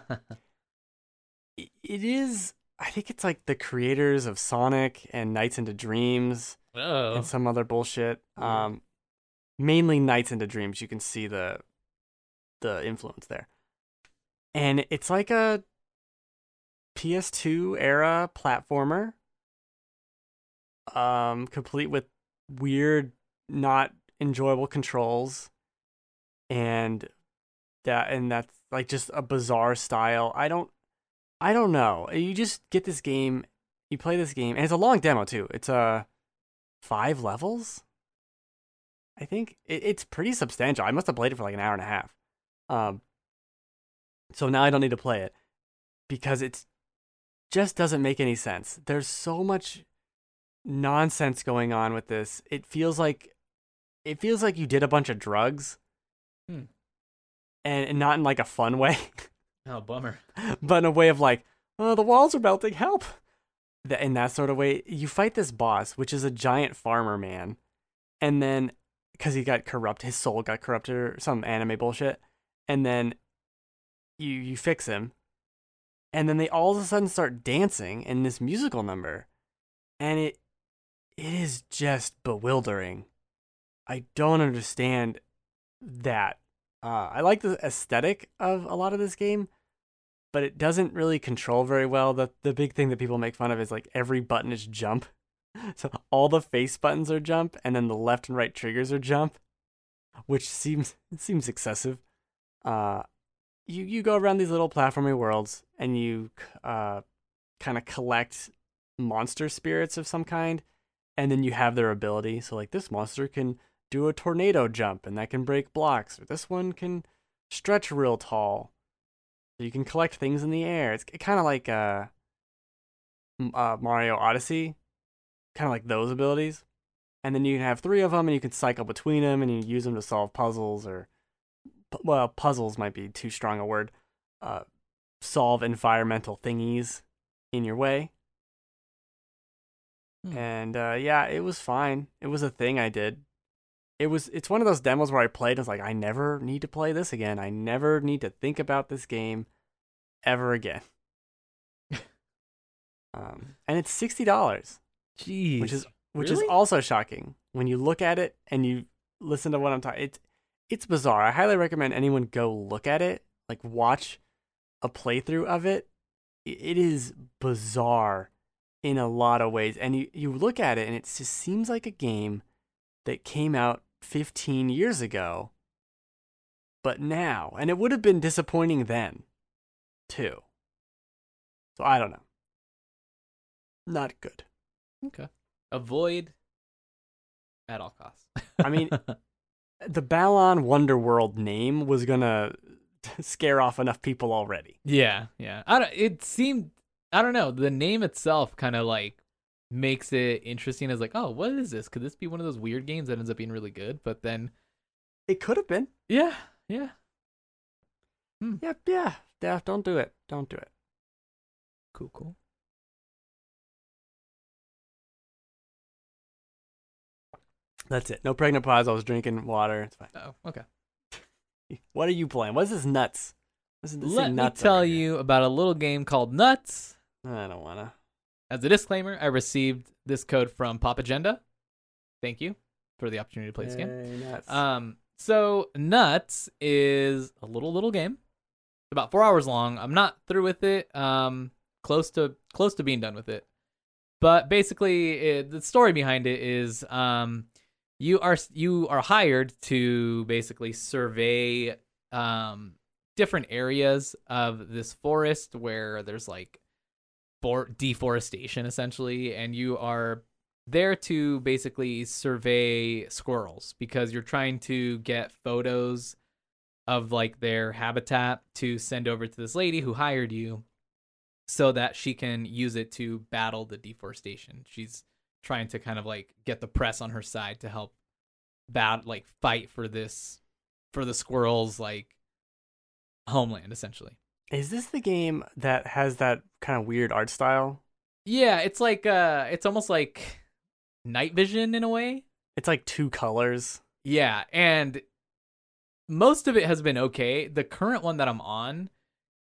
it is. I think it's like the creators of Sonic and Nights into Dreams oh, and some other bullshit. Um, mainly Nights into Dreams. You can see the the influence there, and it's like a PS2 era platformer, um, complete with weird, not enjoyable controls, and that and that's like just a bizarre style. I don't, I don't know. You just get this game, you play this game, and it's a long demo too. It's a uh, five levels. I think it, it's pretty substantial. I must have played it for like an hour and a half. Um, so now I don't need to play it because it's just doesn't make any sense. There's so much nonsense going on with this. It feels like it feels like you did a bunch of drugs, Hmm. and, and not in like a fun way, oh, bummer. [laughs] but in a way of like, oh, the walls are melting, help. In that sort of way, you fight this boss, which is a giant farmer man, and then because he got corrupt, his soul got corrupted or some anime bullshit, and then you you fix him, and then they all of a sudden start dancing in this musical number, and it it is just bewildering. I don't understand that. Uh, I like the aesthetic of a lot of this game, but it doesn't really control very well. The the big thing that people make fun of is like every button is jump. [laughs] So all the face buttons are jump, and then the left and right triggers are jump, which seems seems excessive. Uh, you you go around these little platforming worlds, and you uh, kind of collect monster spirits of some kind, and then you have their ability. So like this monster can do a tornado jump, and that can break blocks, or this one can stretch real tall. So you can collect things in the air. It's kind of like uh, uh, Mario Odyssey, kind of like those abilities. And then you can have three of them, and you can cycle between them, and you use them to solve puzzles or, well, puzzles might be too strong a word. Uh, solve environmental thingies in your way. Hmm. And uh, yeah, it was fine. It was a thing I did. It was. It's one of those demos where I played. and was like I never need to play this again. I never need to think about this game ever again. [laughs] um, and it's sixty dollars, Jeez. which is which Really? is also shocking when you look at it and you listen to what I'm talking. It's it's bizarre. I highly recommend anyone go look at it, like watch a playthrough of it. It is bizarre in a lot of ways, and you you look at it and it just seems like a game that came out 15 years ago, but now, and it would have been disappointing then, too. So I don't know. Not good. okay. Avoid at all costs. I mean, [laughs] the Balan Wonderworld name was gonna [laughs] scare off enough people already. yeah, yeah. I don't. It seemed. I don't know. The name itself kind of like makes it interesting as like, oh, what is this? Could this be one of those weird games that ends up being really good? But then, It could have been. yeah, yeah. Hmm. Yep, yeah. Yeah, don't do it. Don't do it. Cool, cool. That's it. No pregnant pause. I was drinking water. It's fine. Oh, okay. [laughs] What are you playing? What is this nuts? This is, this Let thing me tell you about a little game called Nuts. I don't wanna. As a disclaimer, I received this code from Pop Agenda. Thank you for the opportunity to play this game. Nuts. Um, so Nuts is a little little game, it's about four hours long. I'm not through with it. Um, close to close to being done with it. But basically, it, the story behind it is, um, you are you are hired to basically survey um different areas of this forest where there's like deforestation essentially, and you are there to basically survey squirrels because you're trying to get photos of like their habitat to send over to this lady who hired you so that she can use it to battle the deforestation. She's trying to kind of like get the press on her side to help bat like fight for this for the squirrels like homeland essentially. Is this the game that has that kind of weird art style? Yeah, it's like uh it's almost like night vision in a way. It's like two colors. Yeah, and most of it has been okay. The current one that I'm on,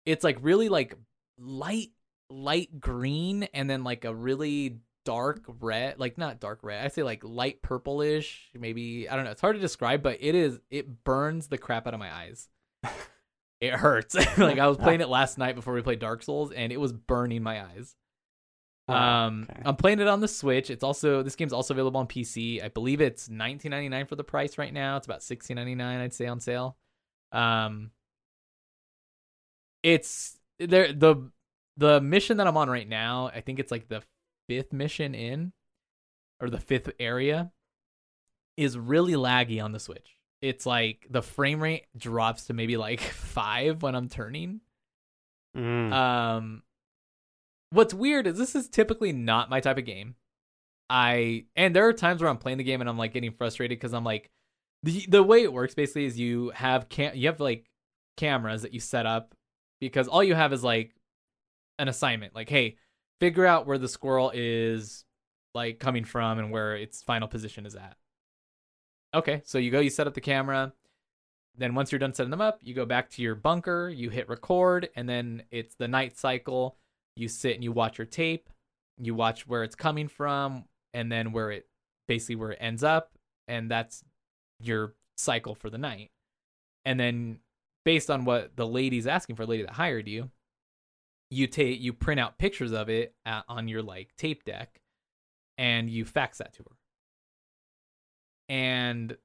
it's like really like light light green and then like a really dark red, like not dark red. I say like light purplish, maybe I don't know. It's hard to describe, but it is it burns the crap out of my eyes. [laughs] it hurts. [laughs] like I was playing [laughs] it last night before we played Dark Souls and it was burning my eyes. Oh, Um, okay. I'm playing it on the Switch. It's also this game's also available on PC. I believe it's 19.99 for the price right now. It's about 16.99, I'd say, on sale. Um, it's there the the mission that I'm on right now. I think it's like the fifth mission in, or the fifth area, is really laggy on the Switch. It's like the frame rate drops to maybe like [laughs] five when I'm turning. Mm. Um, what's weird is this is typically not my type of game. I and there are times where I'm playing the game and I'm like getting frustrated because I'm like, the the way it works basically is you have cam you have like cameras that you set up because all you have is like an assignment like hey figure out where the squirrel is like coming from and where its final position is at okay so you go you set up the camera. Then once you're done setting them up you go back to your bunker you hit record and then it's the night cycle. You sit and you watch your tape. You watch where it's coming from and then where it basically where it ends up and that's your cycle for the night. And then based on what the lady's asking for the lady that hired you you take you print out pictures of it uh on your like tape deck and you fax that to her and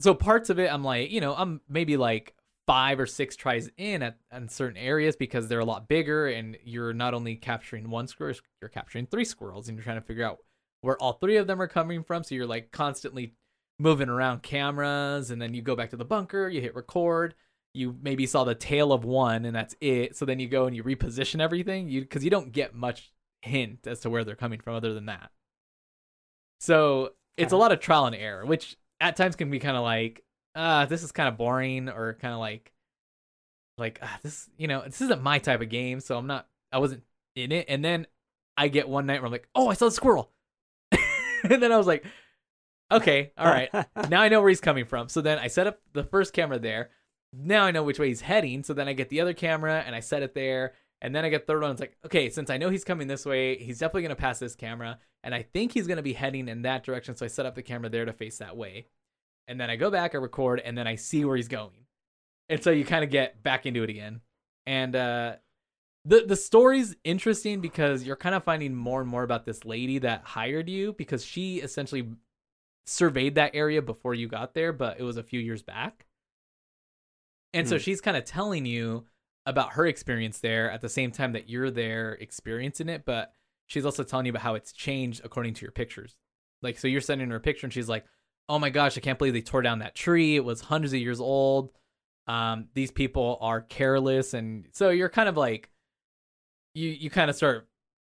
so parts of it i'm like you know i'm maybe like five or six tries in at, certain areas because they're a lot bigger and you're not only capturing one squirrel you're capturing three squirrels and you're trying to figure out where all three of them are coming from. So you're like constantly moving around cameras and then you go back to the bunker you hit record you maybe saw the tail of one and that's it. So then you go and you reposition everything. You because you don't get much hint as to where they're coming from other than that. So it's a lot of trial and error, which at times can be kind of like, uh, this is kind of boring or kind of like, like uh, this, you know, this isn't my type of game, so I'm not, I wasn't in it. And then I get one night where I'm like, oh, I saw the squirrel, [laughs] and then I was like, okay, all right, [laughs] now I know where he's coming from. So then I set up the first camera there. Now I know which way he's heading. So then I get the other camera and I set it there. And then I get third one. It's like, okay, since I know he's coming this way, he's definitely gonna pass this camera, and I think he's gonna be heading in that direction. So I set up the camera there to face that way, and then I go back, I record, and then I see where he's going, and so you kind of get back into it again. And uh, the the story's interesting because you're kind of finding more and more about this lady that hired you because she essentially surveyed that area before you got there, but it was a few years back. And so Hmm. she's kind of telling you about her experience there at the same time that you're there experiencing it, but she's also telling you about how it's changed according to your pictures. Like, so you're sending her a picture and she's like, oh my gosh, I can't believe they tore down that tree. It was hundreds of years old. Um, these people are careless. And so you're kind of like, you, you kind of start,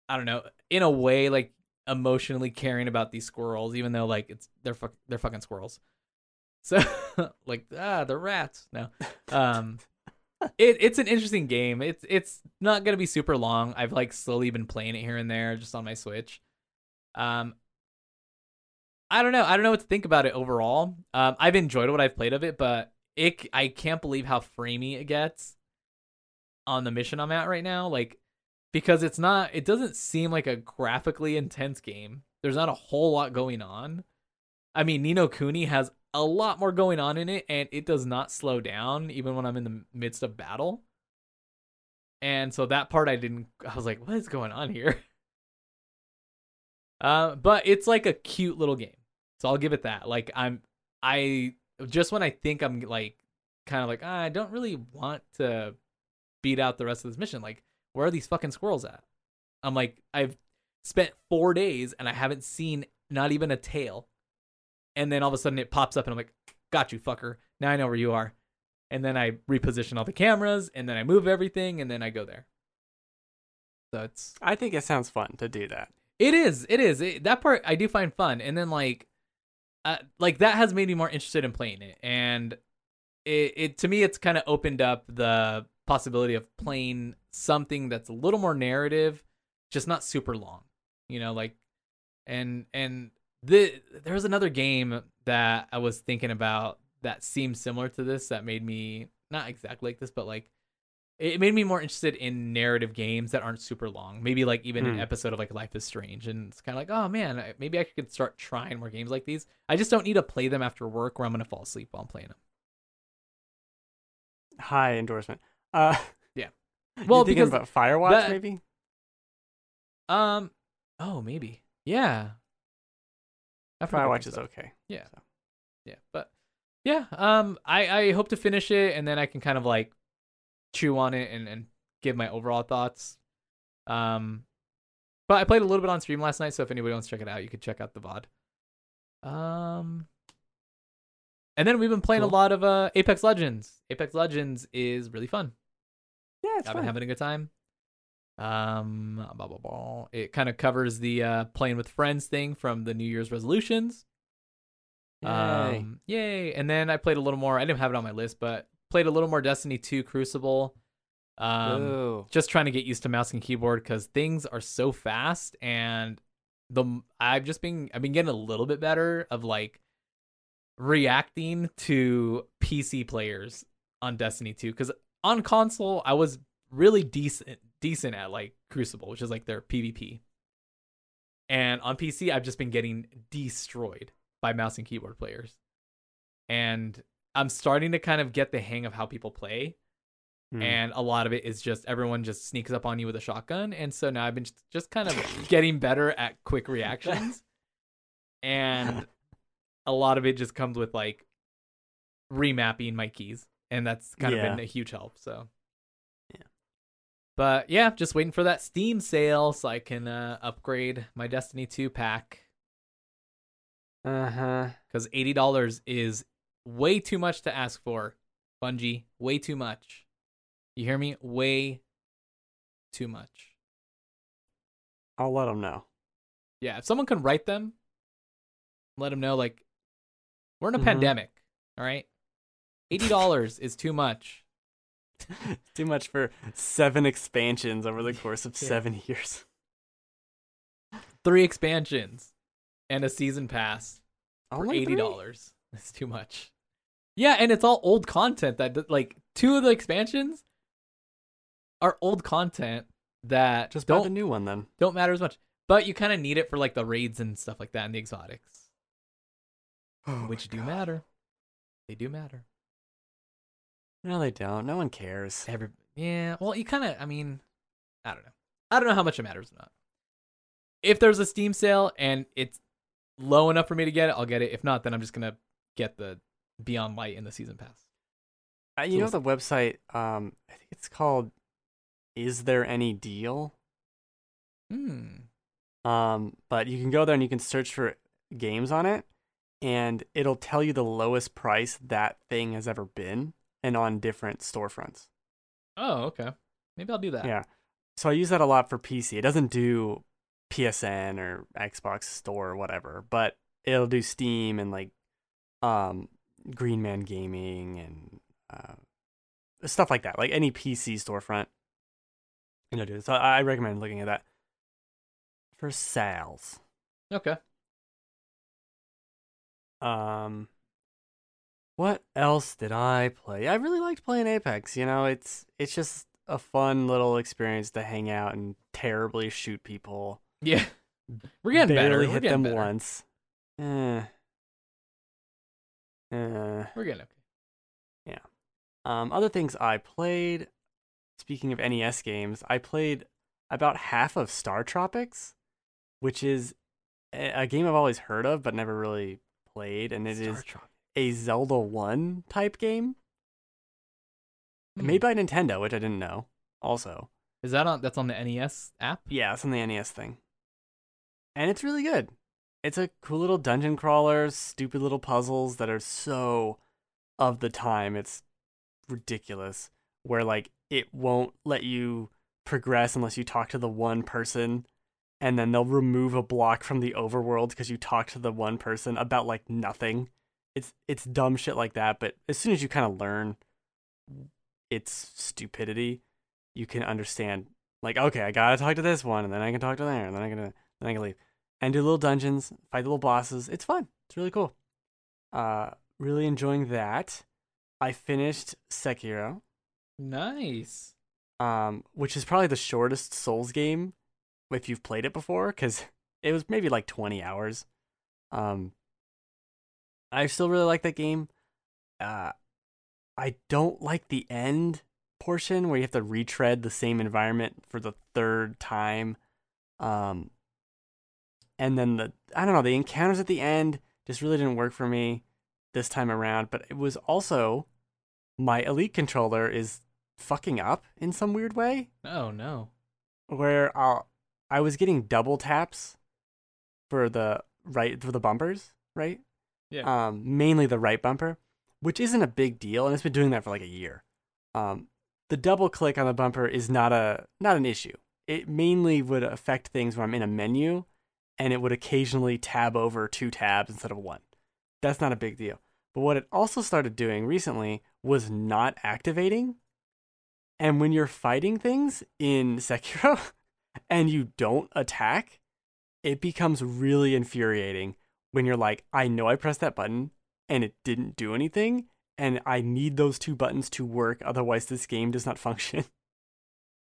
I don't know, in a way, like emotionally caring about these squirrels, even though like it's, they're, fuck, they're fucking squirrels. So [laughs] like, ah, they're rats. No. Um, it it's an interesting game. It's it's not gonna be super long. I've like slowly been playing it here and there just on my Switch. Um, I don't know. I don't know what to think about it overall. Um, I've enjoyed what I've played of it, but it I can't believe how framey it gets on the mission I'm at right now. Like because it's not. It doesn't seem like a graphically intense game. There's not a whole lot going on. I mean, Ni no Kuni has a lot more going on in it, and it does not slow down even when I'm in the midst of battle. And so that part I didn't. I was like, what is going on here? [laughs] Uh, but it's like a cute little game, so I'll give it that. Like I'm, I just when I think I'm like, kind of like ah, I don't really want to beat out the rest of this mission. Like, where are these fucking squirrels at? I'm like, I've spent four days and I haven't seen not even a tail and then all of a sudden it pops up and I'm like, got you, fucker. Now I know where you are. And then I reposition all the cameras and then I move everything and then I go there. So it's I think it sounds fun to do that. it is it is it, that part I do find fun and then like uh, like that has made me more interested in playing it and it, it to me it's kind of opened up the possibility of playing something that's a little more narrative just not super long you know like and and the there was another game that I was thinking about that seemed similar to this that made me not exactly like this but like it made me more interested in narrative games that aren't super long. Maybe like even an Hmm. episode of like Life is Strange, and it's kind of like, oh man, maybe I could start trying more games like these. I just don't need to play them after work, where I'm gonna fall asleep while I'm playing them. High endorsement. Uh, [laughs] Yeah. Well, Well, you thinking because about Firewatch, that- maybe. Um, oh maybe, yeah. I forget what Firewatch is are. okay. Yeah. So. Yeah, but yeah, um, I I hope to finish it, and then I can kind of like chew on it and and give my overall thoughts. Um, but I played a little bit on stream last night, so if anybody wants to check it out, you could check out the VOD. Um, and then we've been playing Cool. a lot of uh Apex Legends. Apex Legends is really fun. Yeah, it's I've fun. been having a good time. Um, blah, blah, blah. It kind of covers the uh, playing with friends thing from the New Year's resolutions. Yay. Um, yay! And then I played a little more. I didn't have it on my list, but played a little more Destiny 2 Crucible. Um, Ooh. just trying to get used to mouse and keyboard because things are so fast, and the I've just been I've been getting a little bit better of like reacting to PC players on Destiny 2 because on console I was really decent decent at like Crucible, which is like their PvP. And on PC I've just been getting destroyed by mouse and keyboard players. And I'm starting to kind of get the hang of how people play Hmm. and a lot of it is just everyone just sneaks up on you with a shotgun and so now i've been just- kind of getting better at quick reactions [laughs] and a lot of it just comes with like remapping my keys and that's kind Yeah. of been a huge help so. But yeah just waiting for that steam sale so i can uh, upgrade my destiny 2 pack Uh huh. because $80 is way too much to ask for bungie way too much you hear me way too much I'll let them know. Yeah, if someone can write them, let them know like we're in a Mhm. pandemic. All right, eighty dollars is too much. [laughs] Too much for seven expansions over the course of Yeah. seven years. Three expansions and a season pass for Only eighty dollars. It's too much. Yeah, and it's all old content that like two of the expansions are old content that Just don't the new one then. don't matter as much. But you kind of need it for like the raids and stuff like that and the exotics, [gasps] Oh which do God. matter. They do matter. No, they don't. No one cares. Every yeah, well, you kind of. I mean, I don't know. I don't know how much it matters or not. If there's a Steam sale and it's low enough for me to get it, I'll get it. If not, then I'm just gonna get the Beyond Light and the season pass. Uh, you know the website? Um, I think it's called. Is there any deal? Hmm. Um, but you can go there and you can search for games on it, and it'll tell you the lowest price that thing has ever been, and on different storefronts. Oh, okay. Maybe I'll do that. Yeah. So I use that a lot for PC. It doesn't do PSN or Xbox Store or whatever, but it'll do Steam and like um Green Man Gaming and uh, stuff like that. Like any PC storefront. And it'll do it. So I I recommend looking at that for sales. Okay. Um what else did I play? I really liked playing Apex, you know, it's it's just a fun little experience to hang out and terribly shoot people. Yeah. We're getting better. Barely We're hit getting them better. once. Eh. Eh. We're getting okay. Yeah. Um, other things I played. Speaking of NES games, I played about half of Star Tropics, which is a, game I've always heard of but never really played, and it is Star Trek. A Zelda One type game Hmm. made by Nintendo, which I didn't know. Also, Is that on? That's on the NES app. yeah, it's on the NES thing, and it's really good. It's a cool little dungeon crawler, stupid little puzzles that are so of the time. It's ridiculous. Where like it won't let you progress unless you talk to the one person, and then they'll remove a block from the overworld because you talk to the one person about like nothing. It's it's dumb shit like that. But as soon as you kind of learn its stupidity, you can understand. Like okay, I gotta talk to this one, and then I can talk to there, and then I can then I can leave and do little dungeons, fight the little bosses. It's fun. It's really cool. Uh, really enjoying that. I finished Sekiro, Nice. um, which is probably the shortest Souls game if you've played it before, because it was maybe like 20 hours. Um, I still really like that game. Uh, I don't like the end portion where you have to retread the same environment for the third time. Um, and then the I don't know the encounters at the end just really didn't work for me this time around. But it was also my elite controller is fucking up in some weird way Oh no. where I'll, I was getting double taps for the right for the bumpers, right? Yeah. Um, mainly the right bumper, which isn't a big deal, and it's been doing that for like a year. Um, the double click on the bumper is not a not an issue. It mainly would affect things when I'm in a menu, and it would occasionally tab over two tabs instead of one. That's not a big deal. But what it also started doing recently was not activating. And when you're fighting things in [laughs] Sekiro and you don't attack, it becomes really infuriating when you're like, I know I pressed that button and it didn't do anything, and I need those two buttons to work, otherwise, this game does not [laughs] function.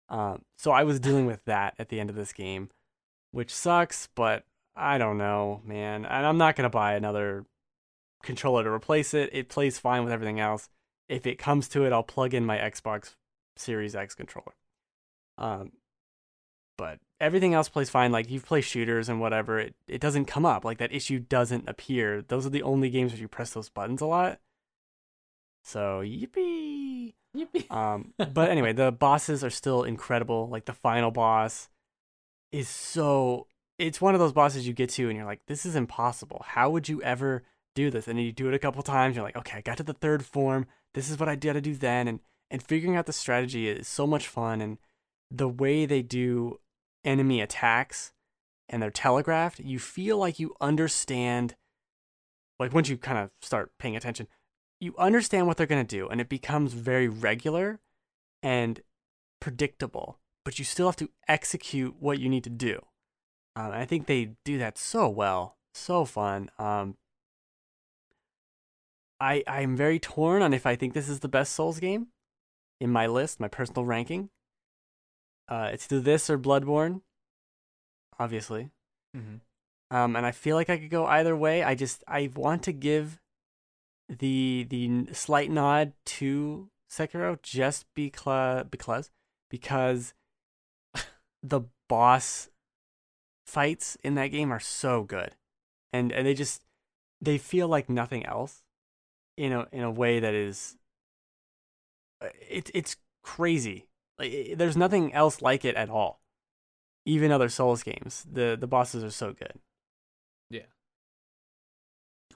Um, so I was dealing with that at the end of this game, which sucks, but I don't know, man. And I'm not going to buy another controller to replace it. It plays fine with everything else. If it comes to it, I'll plug in my Xbox Series X controller. Um, but everything else plays fine. Like you play shooters and whatever, it, it doesn't come up. Like that issue doesn't appear. Those are the only games where you press those buttons a lot. So yippee. Yippee. Um, [laughs] but anyway, the bosses are still incredible. Like the final boss is so. It's one of those bosses you get to and you're like, this is impossible. How would you ever do this? And then you do it a couple times. You're like, okay, I got to the third form. This is what I got to do then. And and figuring out the strategy is so much fun. And the way they do enemy attacks and they're telegraphed, you feel like you understand like once you kind of start paying attention, you understand what they're going to do and it becomes very regular and predictable, but you still have to execute what you need to do. Um, I think they do that so well, so fun. Um, I I'm very torn on if I think this is the best Souls game in my list, my personal ranking. Uh, it's either this or Bloodborne, obviously. Mm-hmm. Um, and I feel like I could go either way. I just I want to give the the slight nod to Sekiro just because because because [laughs] the boss fights in that game are so good, and and they just they feel like nothing else in a in a way that is it, it's crazy. Like there's nothing else like it at all. Even other Souls games, the the bosses are so good. Yeah.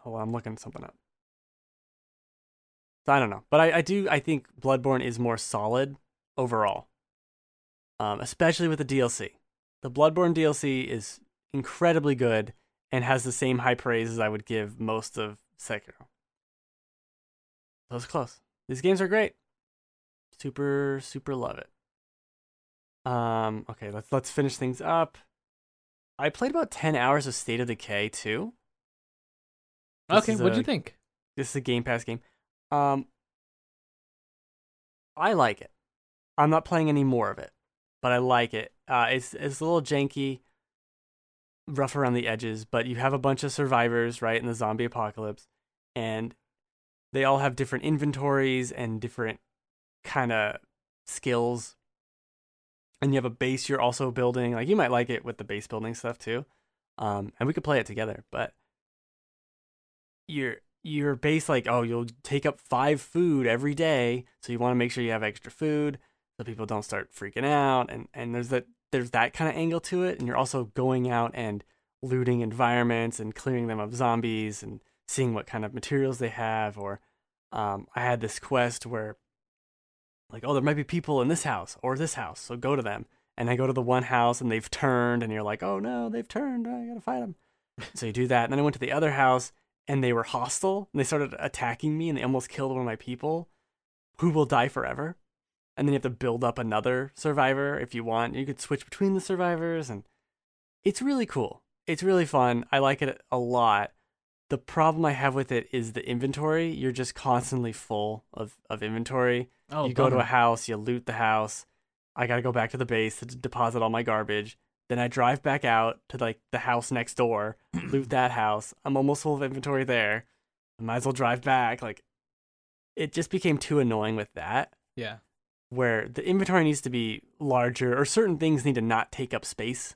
Hold on, I'm looking something up. So I don't know, but I, I do I think Bloodborne is more solid overall, um, especially with the DLC. The Bloodborne DLC is incredibly good and has the same high praise as I would give most of Sekiro. That was close. These games are great. Super, super love it. Um, okay, let's let's finish things up. I played about ten hours of State of Decay 2. This Okay, what'd a- you think? This is a Game Pass game. Um, I like it. I'm not playing any more of it, but I like it. Uh, it's it's a little janky, rough around the edges, but you have a bunch of survivors right in the zombie apocalypse, and they all have different inventories and different kind of skills. And you have a base you're also building. Like you might like it with the base building stuff too. Um, and we could play it together, but your your base like oh you'll take up five food every day so you want to make sure you have extra food so people don't start freaking out and and there's that there's that kind of angle to it and you're also going out and looting environments and clearing them of zombies and seeing what kind of materials they have or um, i had this quest where like oh there might be people in this house or this house so go to them. And i go to the one house and they've turned and you're like oh no they've turned i gotta fight them so you do that. And then i went to the other house and they were hostile and they started attacking me and they almost killed one of my people who will die forever. And then you have to build up another survivor if you want. You could switch between the survivors and it's really cool. It's really fun. I like it a lot the problem i have with it is the inventory you're just constantly full of, of inventory Oh, you go to a house, you loot the house. I gotta go back to the base to deposit all my garbage. Then I drive back out to like the house next door, [clears throat] loot that house. I'm almost full of inventory there. I might as well drive back. Like, it just became too annoying with that. Yeah. Where the inventory needs to be larger, or certain things need to not take up space.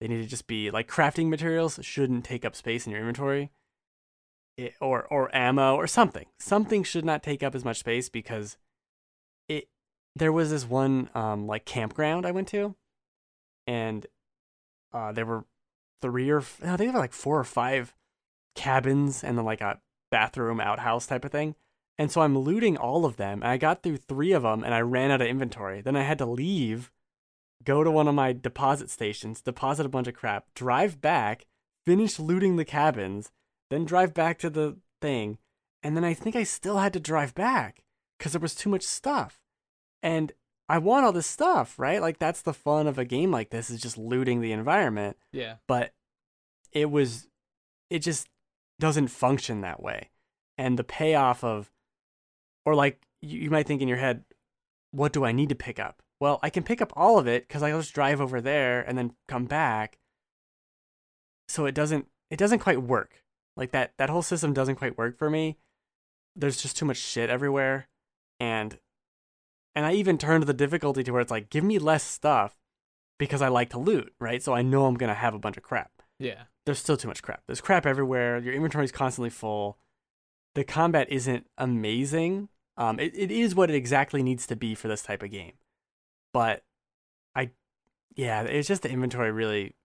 They need to just be like crafting materials shouldn't take up space in your inventory. It, or or ammo or something. Something should not take up as much space because it there was this one um like campground I went to and uh there were three or I think there were like four or five cabins and then like a bathroom outhouse type of thing. And so I'm looting all of them and I got through 3 of them and I ran out of inventory. Then I had to leave, go to one of my deposit stations, deposit a bunch of crap, drive back, finish looting the cabins, then drive back to the thing. And then I think I still had to drive back because there was too much stuff. And I want all this stuff, right? Like that's the fun of a game like this is just looting the environment, Yeah. but it was it just doesn't function that way. And the payoff of or like you, you might think in your head, what do I need to pick up? Well, I can pick up all of it cuz I'll just drive over there and then come back. So it doesn't it doesn't quite work. Like that that whole system doesn't quite work for me. There's just too much shit everywhere and and I even turned the difficulty to where it's like give me less stuff because I like to loot, right? So I know I'm going to have a bunch of crap. Yeah. There's still too much crap. There's crap everywhere. Your inventory is constantly full. The combat isn't amazing. Um, it, it is what it exactly needs to be for this type of game. But I, yeah, it's just the inventory really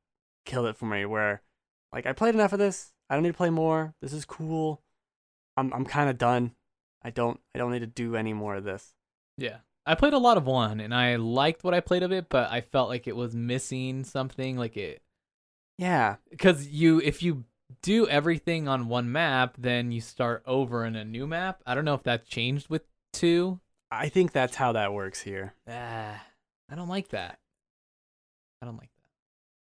killed it for me. Where, like, I played enough of this. I don't need to play more. This is cool. I'm I'm kind of done. I don't I don't need to do any more of this. Yeah. I played a lot of one and I liked what I played of it, but I felt like it was missing something. Like it Yeah. because you if you do everything on one map, then you start over in a new map. I don't know if that changed with two. I think that's how that works here. Ah, I don't like that. I don't like that.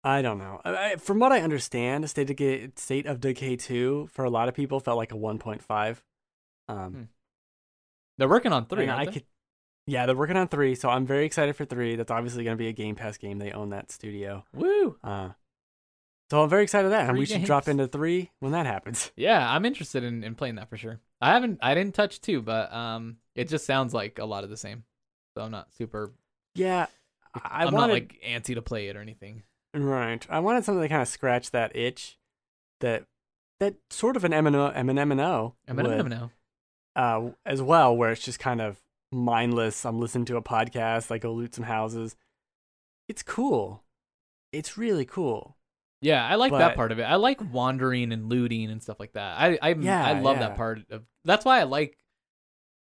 I don't know. I, from what I understand, State of, Decay, State of Decay 2 for a lot of people felt like a 1.5. Um, Hmm. They're working on three. I they? could, yeah, they're working on three, so I'm very excited for three. That's obviously going to be a Game Pass game. They own that studio. Woo! Uh, so I'm very excited for that, and Three we should drop into three when that happens. [laughs] Yeah, I'm interested in, in playing that for sure. I haven't, I didn't touch two, but um, it just sounds like a lot of the same. So I'm not super. Yeah, I, I'm wanted not like antsy to play it or anything. Right. I wanted something to kind of scratch that itch, that that sort of an M and M and M O, I mean, I would, don't know. uh, as well, where it's just kind of mindless. I'm listening to a podcast, I go loot some houses. It's cool. It's really cool. Yeah, I like But- that part of it. I like wandering and looting and stuff like that. I I Yeah, I love yeah. that part of. That's why I like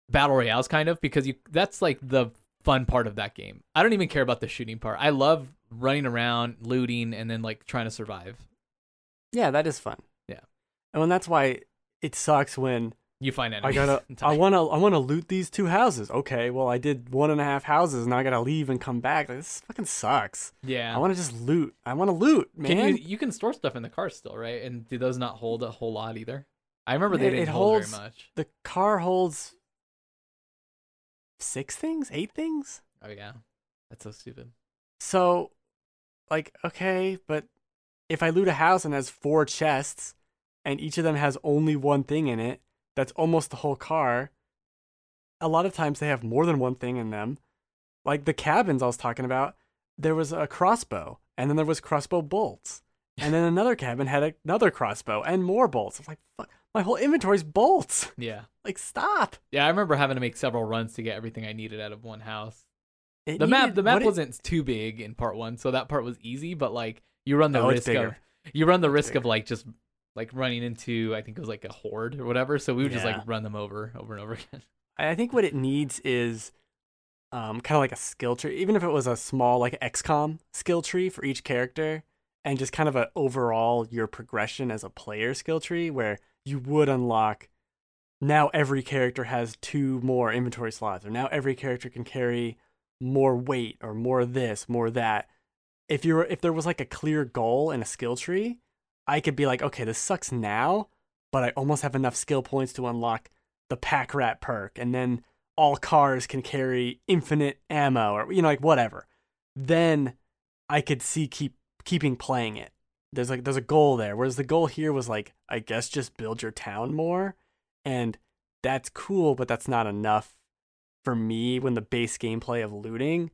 battle royales kind of because you that's like the fun part of that game. I don't even care about the shooting part. I love running around, looting, and then like trying to survive. Yeah, that is fun. Yeah. and that's why it sucks when You find I gotta. [laughs] I wanna. I wanna loot these two houses. Okay, well I did one and a half houses, and I gotta leave and come back. Like, this fucking sucks. Yeah. I wanna just loot. I wanna loot, man. Can you you can store stuff in the car still, right? And do those not hold a whole lot either? I remember they didn't it hold very much. the car holds six things, eight things. Oh yeah, that's so stupid. So, like, okay, but if I loot a house and has four chests, and each of them has only one thing in it, that's almost the whole car. A lot of times they have more than one thing in them. Like the cabins I was talking about, there was a crossbow, and then there was crossbow bolts, and then another cabin had another crossbow and more bolts. I'm like, fuck, my whole inventory's bolts. Yeah, Like, stop. yeah. I remember having to make several runs to get everything I needed out of one house. It The map the map wasn't too big in part one, so that part was easy. But like you run the Oh, risk of you run the risk of like just like running into I think it was like a horde or whatever. So we would just like run them over over and over again. [laughs] I I think what it needs is um, kind of like a skill tree, even if it was a small like XCOM skill tree for each character, and just kind of a overall your progression as a player skill tree where you would unlock. Now every character has two more inventory slots, or now every character can carry more weight or more this, more that. If you're if there was like a clear goal and a skill tree, I could be like, okay, this sucks now, but I almost have enough skill points to unlock the pack rat perk and then all cars can carry infinite ammo or you know like whatever then i could see keep keeping playing it there's like there's a goal there whereas the goal here was like i guess just build your town more and that's cool but that's not enough for me when the base gameplay of looting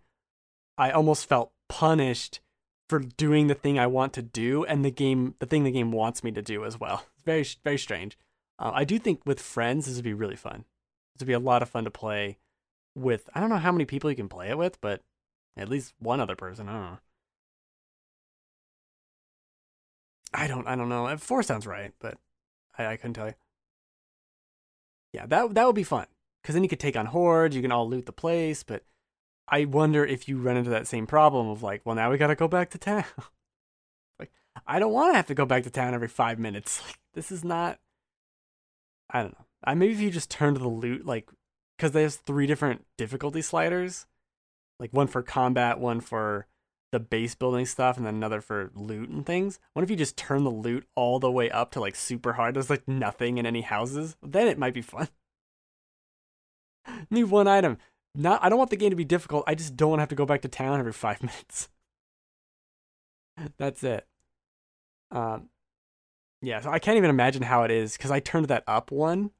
i almost felt punished for doing the thing i want to do and the game the thing the game wants me to do as well it's very very strange uh, I do think with friends, this would be really fun. This would be a lot of fun to play with. I don't know how many people you can play it with, but at least one other person. I don't know. I don't. I don't know. Uh, Four sounds right, but I, I couldn't tell you. Yeah, that that would be fun because then you could take on hordes. You can all loot the place, but I wonder if you run into that same problem of like, well, now we got to go back to town. [laughs] like, I don't want to have to go back to town every five minutes. [laughs] Like, this is not. I don't know. I maybe if you just turn to the loot, like, because there's three different difficulty sliders, like one for combat, one for the base building stuff, and then another for loot and things. What if you just turn the loot all the way up to like super hard? There's like nothing in any houses. Then it might be fun. [laughs] Need one item. Not. I don't want the game to be difficult. I just don't want to have to go back to town every five [laughs] minutes. That's it. Um, yeah, so I can't even imagine how it is because I turned that up one.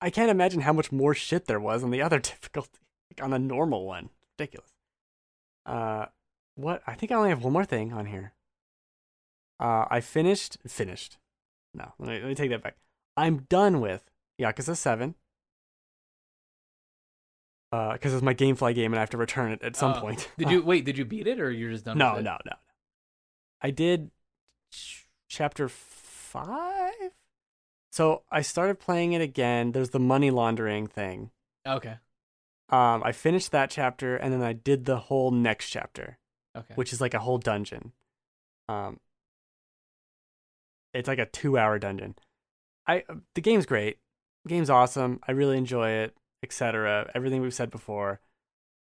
I can't imagine how much more shit there was on the other [laughs] difficulty, like on the normal one. Ridiculous. Uh, what? I think I only have one more thing on here. Uh, I finished. Finished. No, let me, let me take that back. I'm done with Yakuza 7. Uh, because it's my GameFly game and I have to return it at some Oh. point. Did you wait? Did you beat it or you're just done? no, with it? no, no, no. I did ch- chapter five. So I started playing it again. There's the money laundering thing. Okay. Um, I finished that chapter and then I did the whole next chapter, Okay. which is like a whole dungeon. Um, It's like a two hour dungeon. I the game's great. The game's awesome. I really enjoy it, etc. Everything we've said before.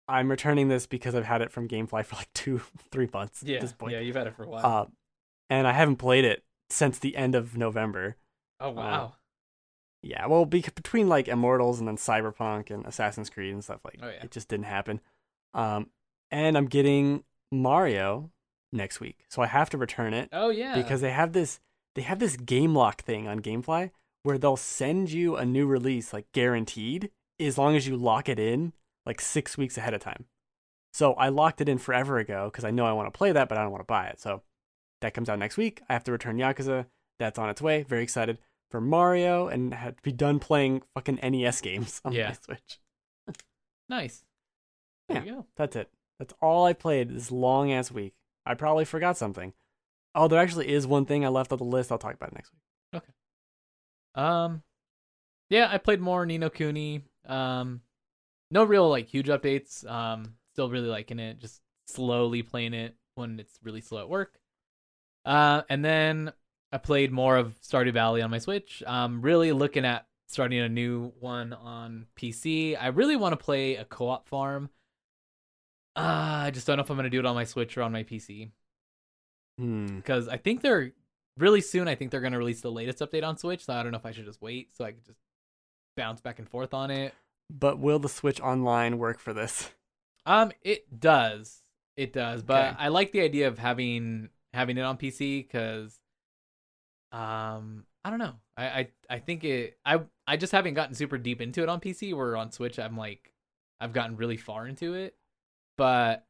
I'm returning this because I've had it from GameFly [laughs] for like two, three months Yeah, at this point. yeah, you've had it for a while. Uh, and I haven't played it since the end of November. oh wow. Yeah, well, be- between like Immortals and then Cyberpunk and Assassin's Creed and stuff like, Oh, yeah. it just didn't happen. Um, and I'm getting Mario next week, so I have to return it oh yeah. because they have this they have this game lock thing on GameFly where they'll send you a new release like guaranteed as long as you lock it in like six weeks ahead of time. So I locked it in forever ago because I know I want to play that, but I don't want to buy it. So that comes out next week. I have to return Yakuza. That's on its way. Very excited for Mario and have to be done playing fucking NES games [laughs] on Yeah. my Switch. [laughs] nice. There you go. That's it. That's all I played this long ass week. I probably forgot something. Oh, there actually is one thing I left on the list. I'll talk about it next week. Okay. Um, yeah, I played more Ni no Kuni. Um, no real like huge updates. Um, still really liking it. Just slowly playing it when it's really slow at work. Uh, and then I played more of Stardew Valley on my Switch. Um, really looking at starting a new one on PC. I really want to play a co-op farm. Uh, I just don't know if I'm gonna do it on my Switch or on my PC Hmm. because I think they're really soon. I think they're gonna release the latest update on Switch. So I don't know if I should just wait so I could just bounce back and forth on it. But will the Switch Online work for this? Um, it does, it does, but Okay. I like the idea of having having it on PC because, um, I don't know. I, I I think it. I I just haven't gotten super deep into it on PC. Where on Switch, I'm like, I've gotten really far into it, but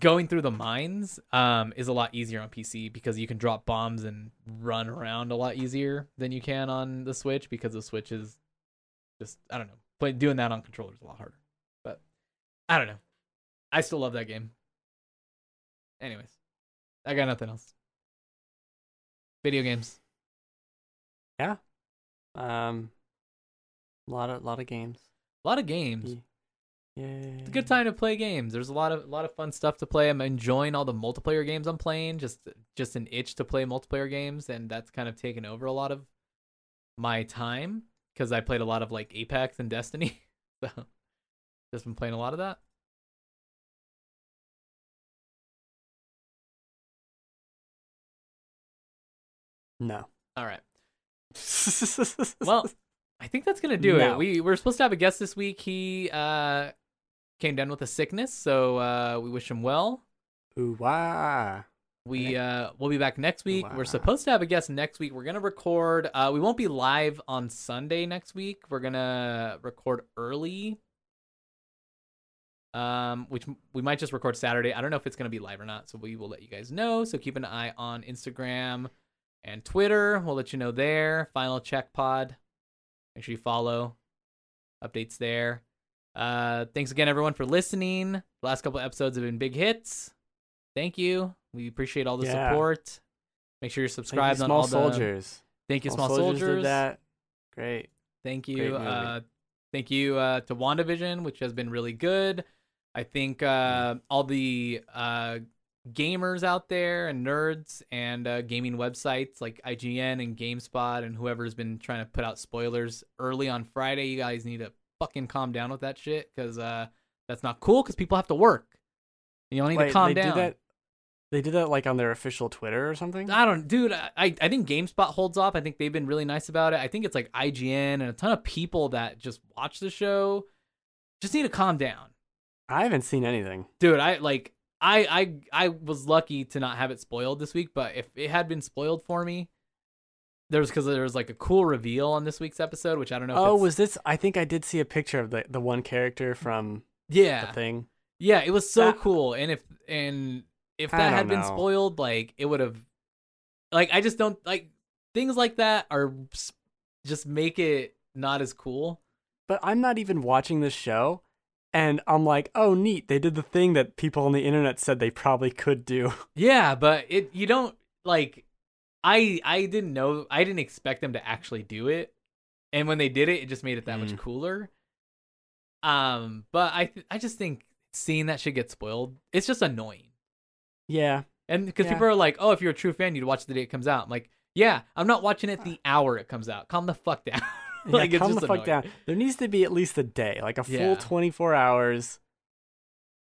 going through the mines um is a lot easier on PC because you can drop bombs and run around a lot easier than you can on the Switch because the Switch is just I don't know. Play doing that on controller is a lot harder. But I don't know. I still love that game. Anyways, I got nothing else. Video games. Yeah. Um, a lot of lot of games. A lot of games. Ye- Yeah. It's a good time to play games. There's a lot of a lot of fun stuff to play. I'm enjoying all the multiplayer games I'm playing. Just just an itch to play multiplayer games, and that's kind of taken over a lot of my time because I played a lot of like Apex and Destiny. [laughs] so just been playing a lot of that. No. All right. [laughs] Well, I think that's gonna do No. it. We we're supposed to have a guest this week. He uh came down with a sickness, so uh we wish him well. ooh wah. We uh we'll be back next week. Wow. We're supposed to have a guest next week. We're gonna record. Uh, we won't be live on Sunday next week. We're gonna record early. Um, which we might just record Saturday. I don't know if it's gonna be live or not, so we will let you guys know. So keep an eye on Instagram and Twitter. We'll let you know there. Final check pod. Make sure you follow. Updates there. Uh, thanks again, everyone, for listening. The last couple episodes have been big hits. Thank you. We appreciate all the Yeah. support. Make sure you're Thank you, subscribed on small all the. soldiers. Thank you, small, soldiers. did that. Great. Thank you. movie. Uh, thank you uh, to WandaVision, which has been really good. I think uh, all the uh, gamers out there and nerds and uh, gaming websites like IGN and GameSpot and whoever's been trying to put out spoilers early on Friday, you guys need to fucking calm down with that shit because uh, that's not cool because people have to work. You all need Wait, to calm they down. did that. They did that like on their official Twitter or something. I don't, dude. I I think GameSpot holds off. I think they've been really nice about it. I think it's like IGN and a ton of people that just watch the show just need to calm down, I haven't seen anything. dude. I like I I I was lucky to not have it spoiled this week, but if it had been spoiled for me, there's because there was like a cool reveal on this week's episode, which I don't know. If Oh, was this? I think I did see a picture of the the one character from yeah the thing. Yeah, it was so That- cool. And if and if that had been spoiled, like it would have like I just don't like things like that are just make it not as cool. But I'm not even watching this show, and I'm like, oh, neat. They did the thing that people on the internet said they probably could do. [laughs] Yeah, but it you don't like I I didn't know I didn't expect them to actually do it. And when they did it, it just made it that much Mm. cooler. Um, but I th- I just think seeing that shit get spoiled, it's just annoying. Yeah. And because Yeah. people are like, oh, if you're a true fan, you'd watch the day it comes out. I'm like, Yeah, I'm not watching it the hour it comes out. Calm the fuck down. [laughs] Yeah, like it's calm just the fuck annoying. down. There needs to be at least a day, like a full Yeah. 24 hours.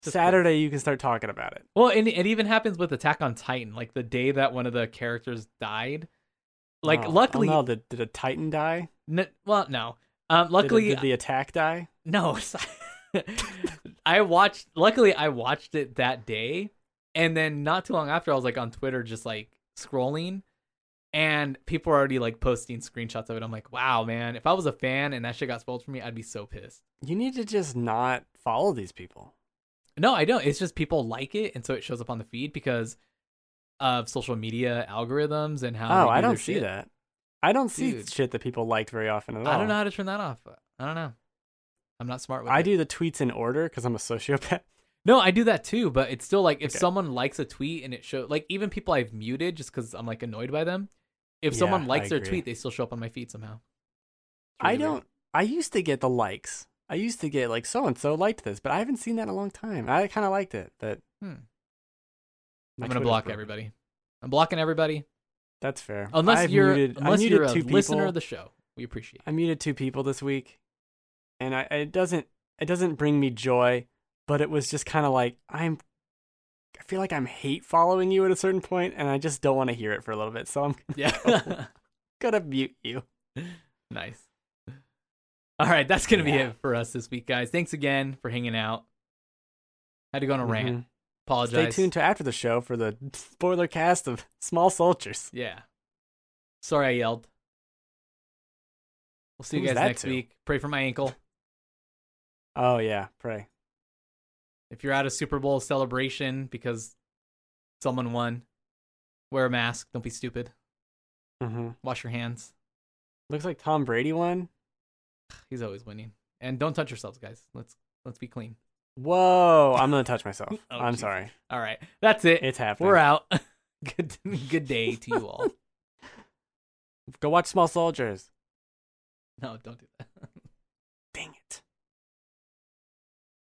Just Saturday, you can start talking about it. Well, and it even happens with Attack on Titan. Like the day that one of the characters died. Like Oh, luckily, oh no, did, did a Titan die? n- well, no. Um, Did- luckily, did, the attack die? No, [laughs] I watched. Luckily, I watched it that day, and then not too long after, I was like on Twitter, just like scrolling, and people were already like posting screenshots of it. I'm like, wow, man! If I was a fan and that shit got spoiled for me, I'd be so pissed. You need to just not follow these people. No, I don't. It's just people like it, and so it shows up on the feed because of social media algorithms and how. Oh, they I do don't see shit. that. I don't see Dude. shit that people liked very often at all. I don't know how to turn that off. I don't know. I'm not smart with I it. do the tweets in order because I'm a sociopath. No, I do that too, but it's still like if Okay. someone likes a tweet and it shows like even people I've muted just because I'm like annoyed by them. If Yeah, someone I likes their agree. tweet, they still show up on my feed somehow. It's I don't. I used to get the likes. I used to get like so and so liked this, but I haven't seen that in a long time. I kind of liked it, but Hmm. I'm gonna block everybody. I'm blocking everybody That's fair. unless I've you're muted, unless muted you're a two listener people. of the show. We appreciate. I muted two people this week, and I it doesn't it doesn't bring me joy, but it was just kind of like I'm. I feel like I'm hate following you at a certain point, and I just don't want to hear it for a little bit. So I'm. Yeah. [laughs] [laughs] gonna mute you. nice. All right, that's gonna be it for us this week, guys. Thanks again for hanging out. Had to go on a rant. Mhm. Apologize. Stay tuned to after the show for the spoiler cast of [laughs] Small Soldiers. Yeah. Sorry I yelled. We'll see you guys next to? week. Pray for my ankle. [laughs] Oh yeah, pray. If you're at a Super Bowl celebration because someone won, wear a mask. Don't be stupid. Mm-hmm. Wash your hands. Looks like Tom Brady won. He's always winning. And don't touch yourselves, guys. Let's let's be clean. Whoa, I'm gonna touch myself. [laughs] oh, I'm geez. sorry. All right, that's it. It's happening. We're out. [laughs] good good day to you all. [laughs] Go watch Small Soldiers. No, don't do that. Dang it.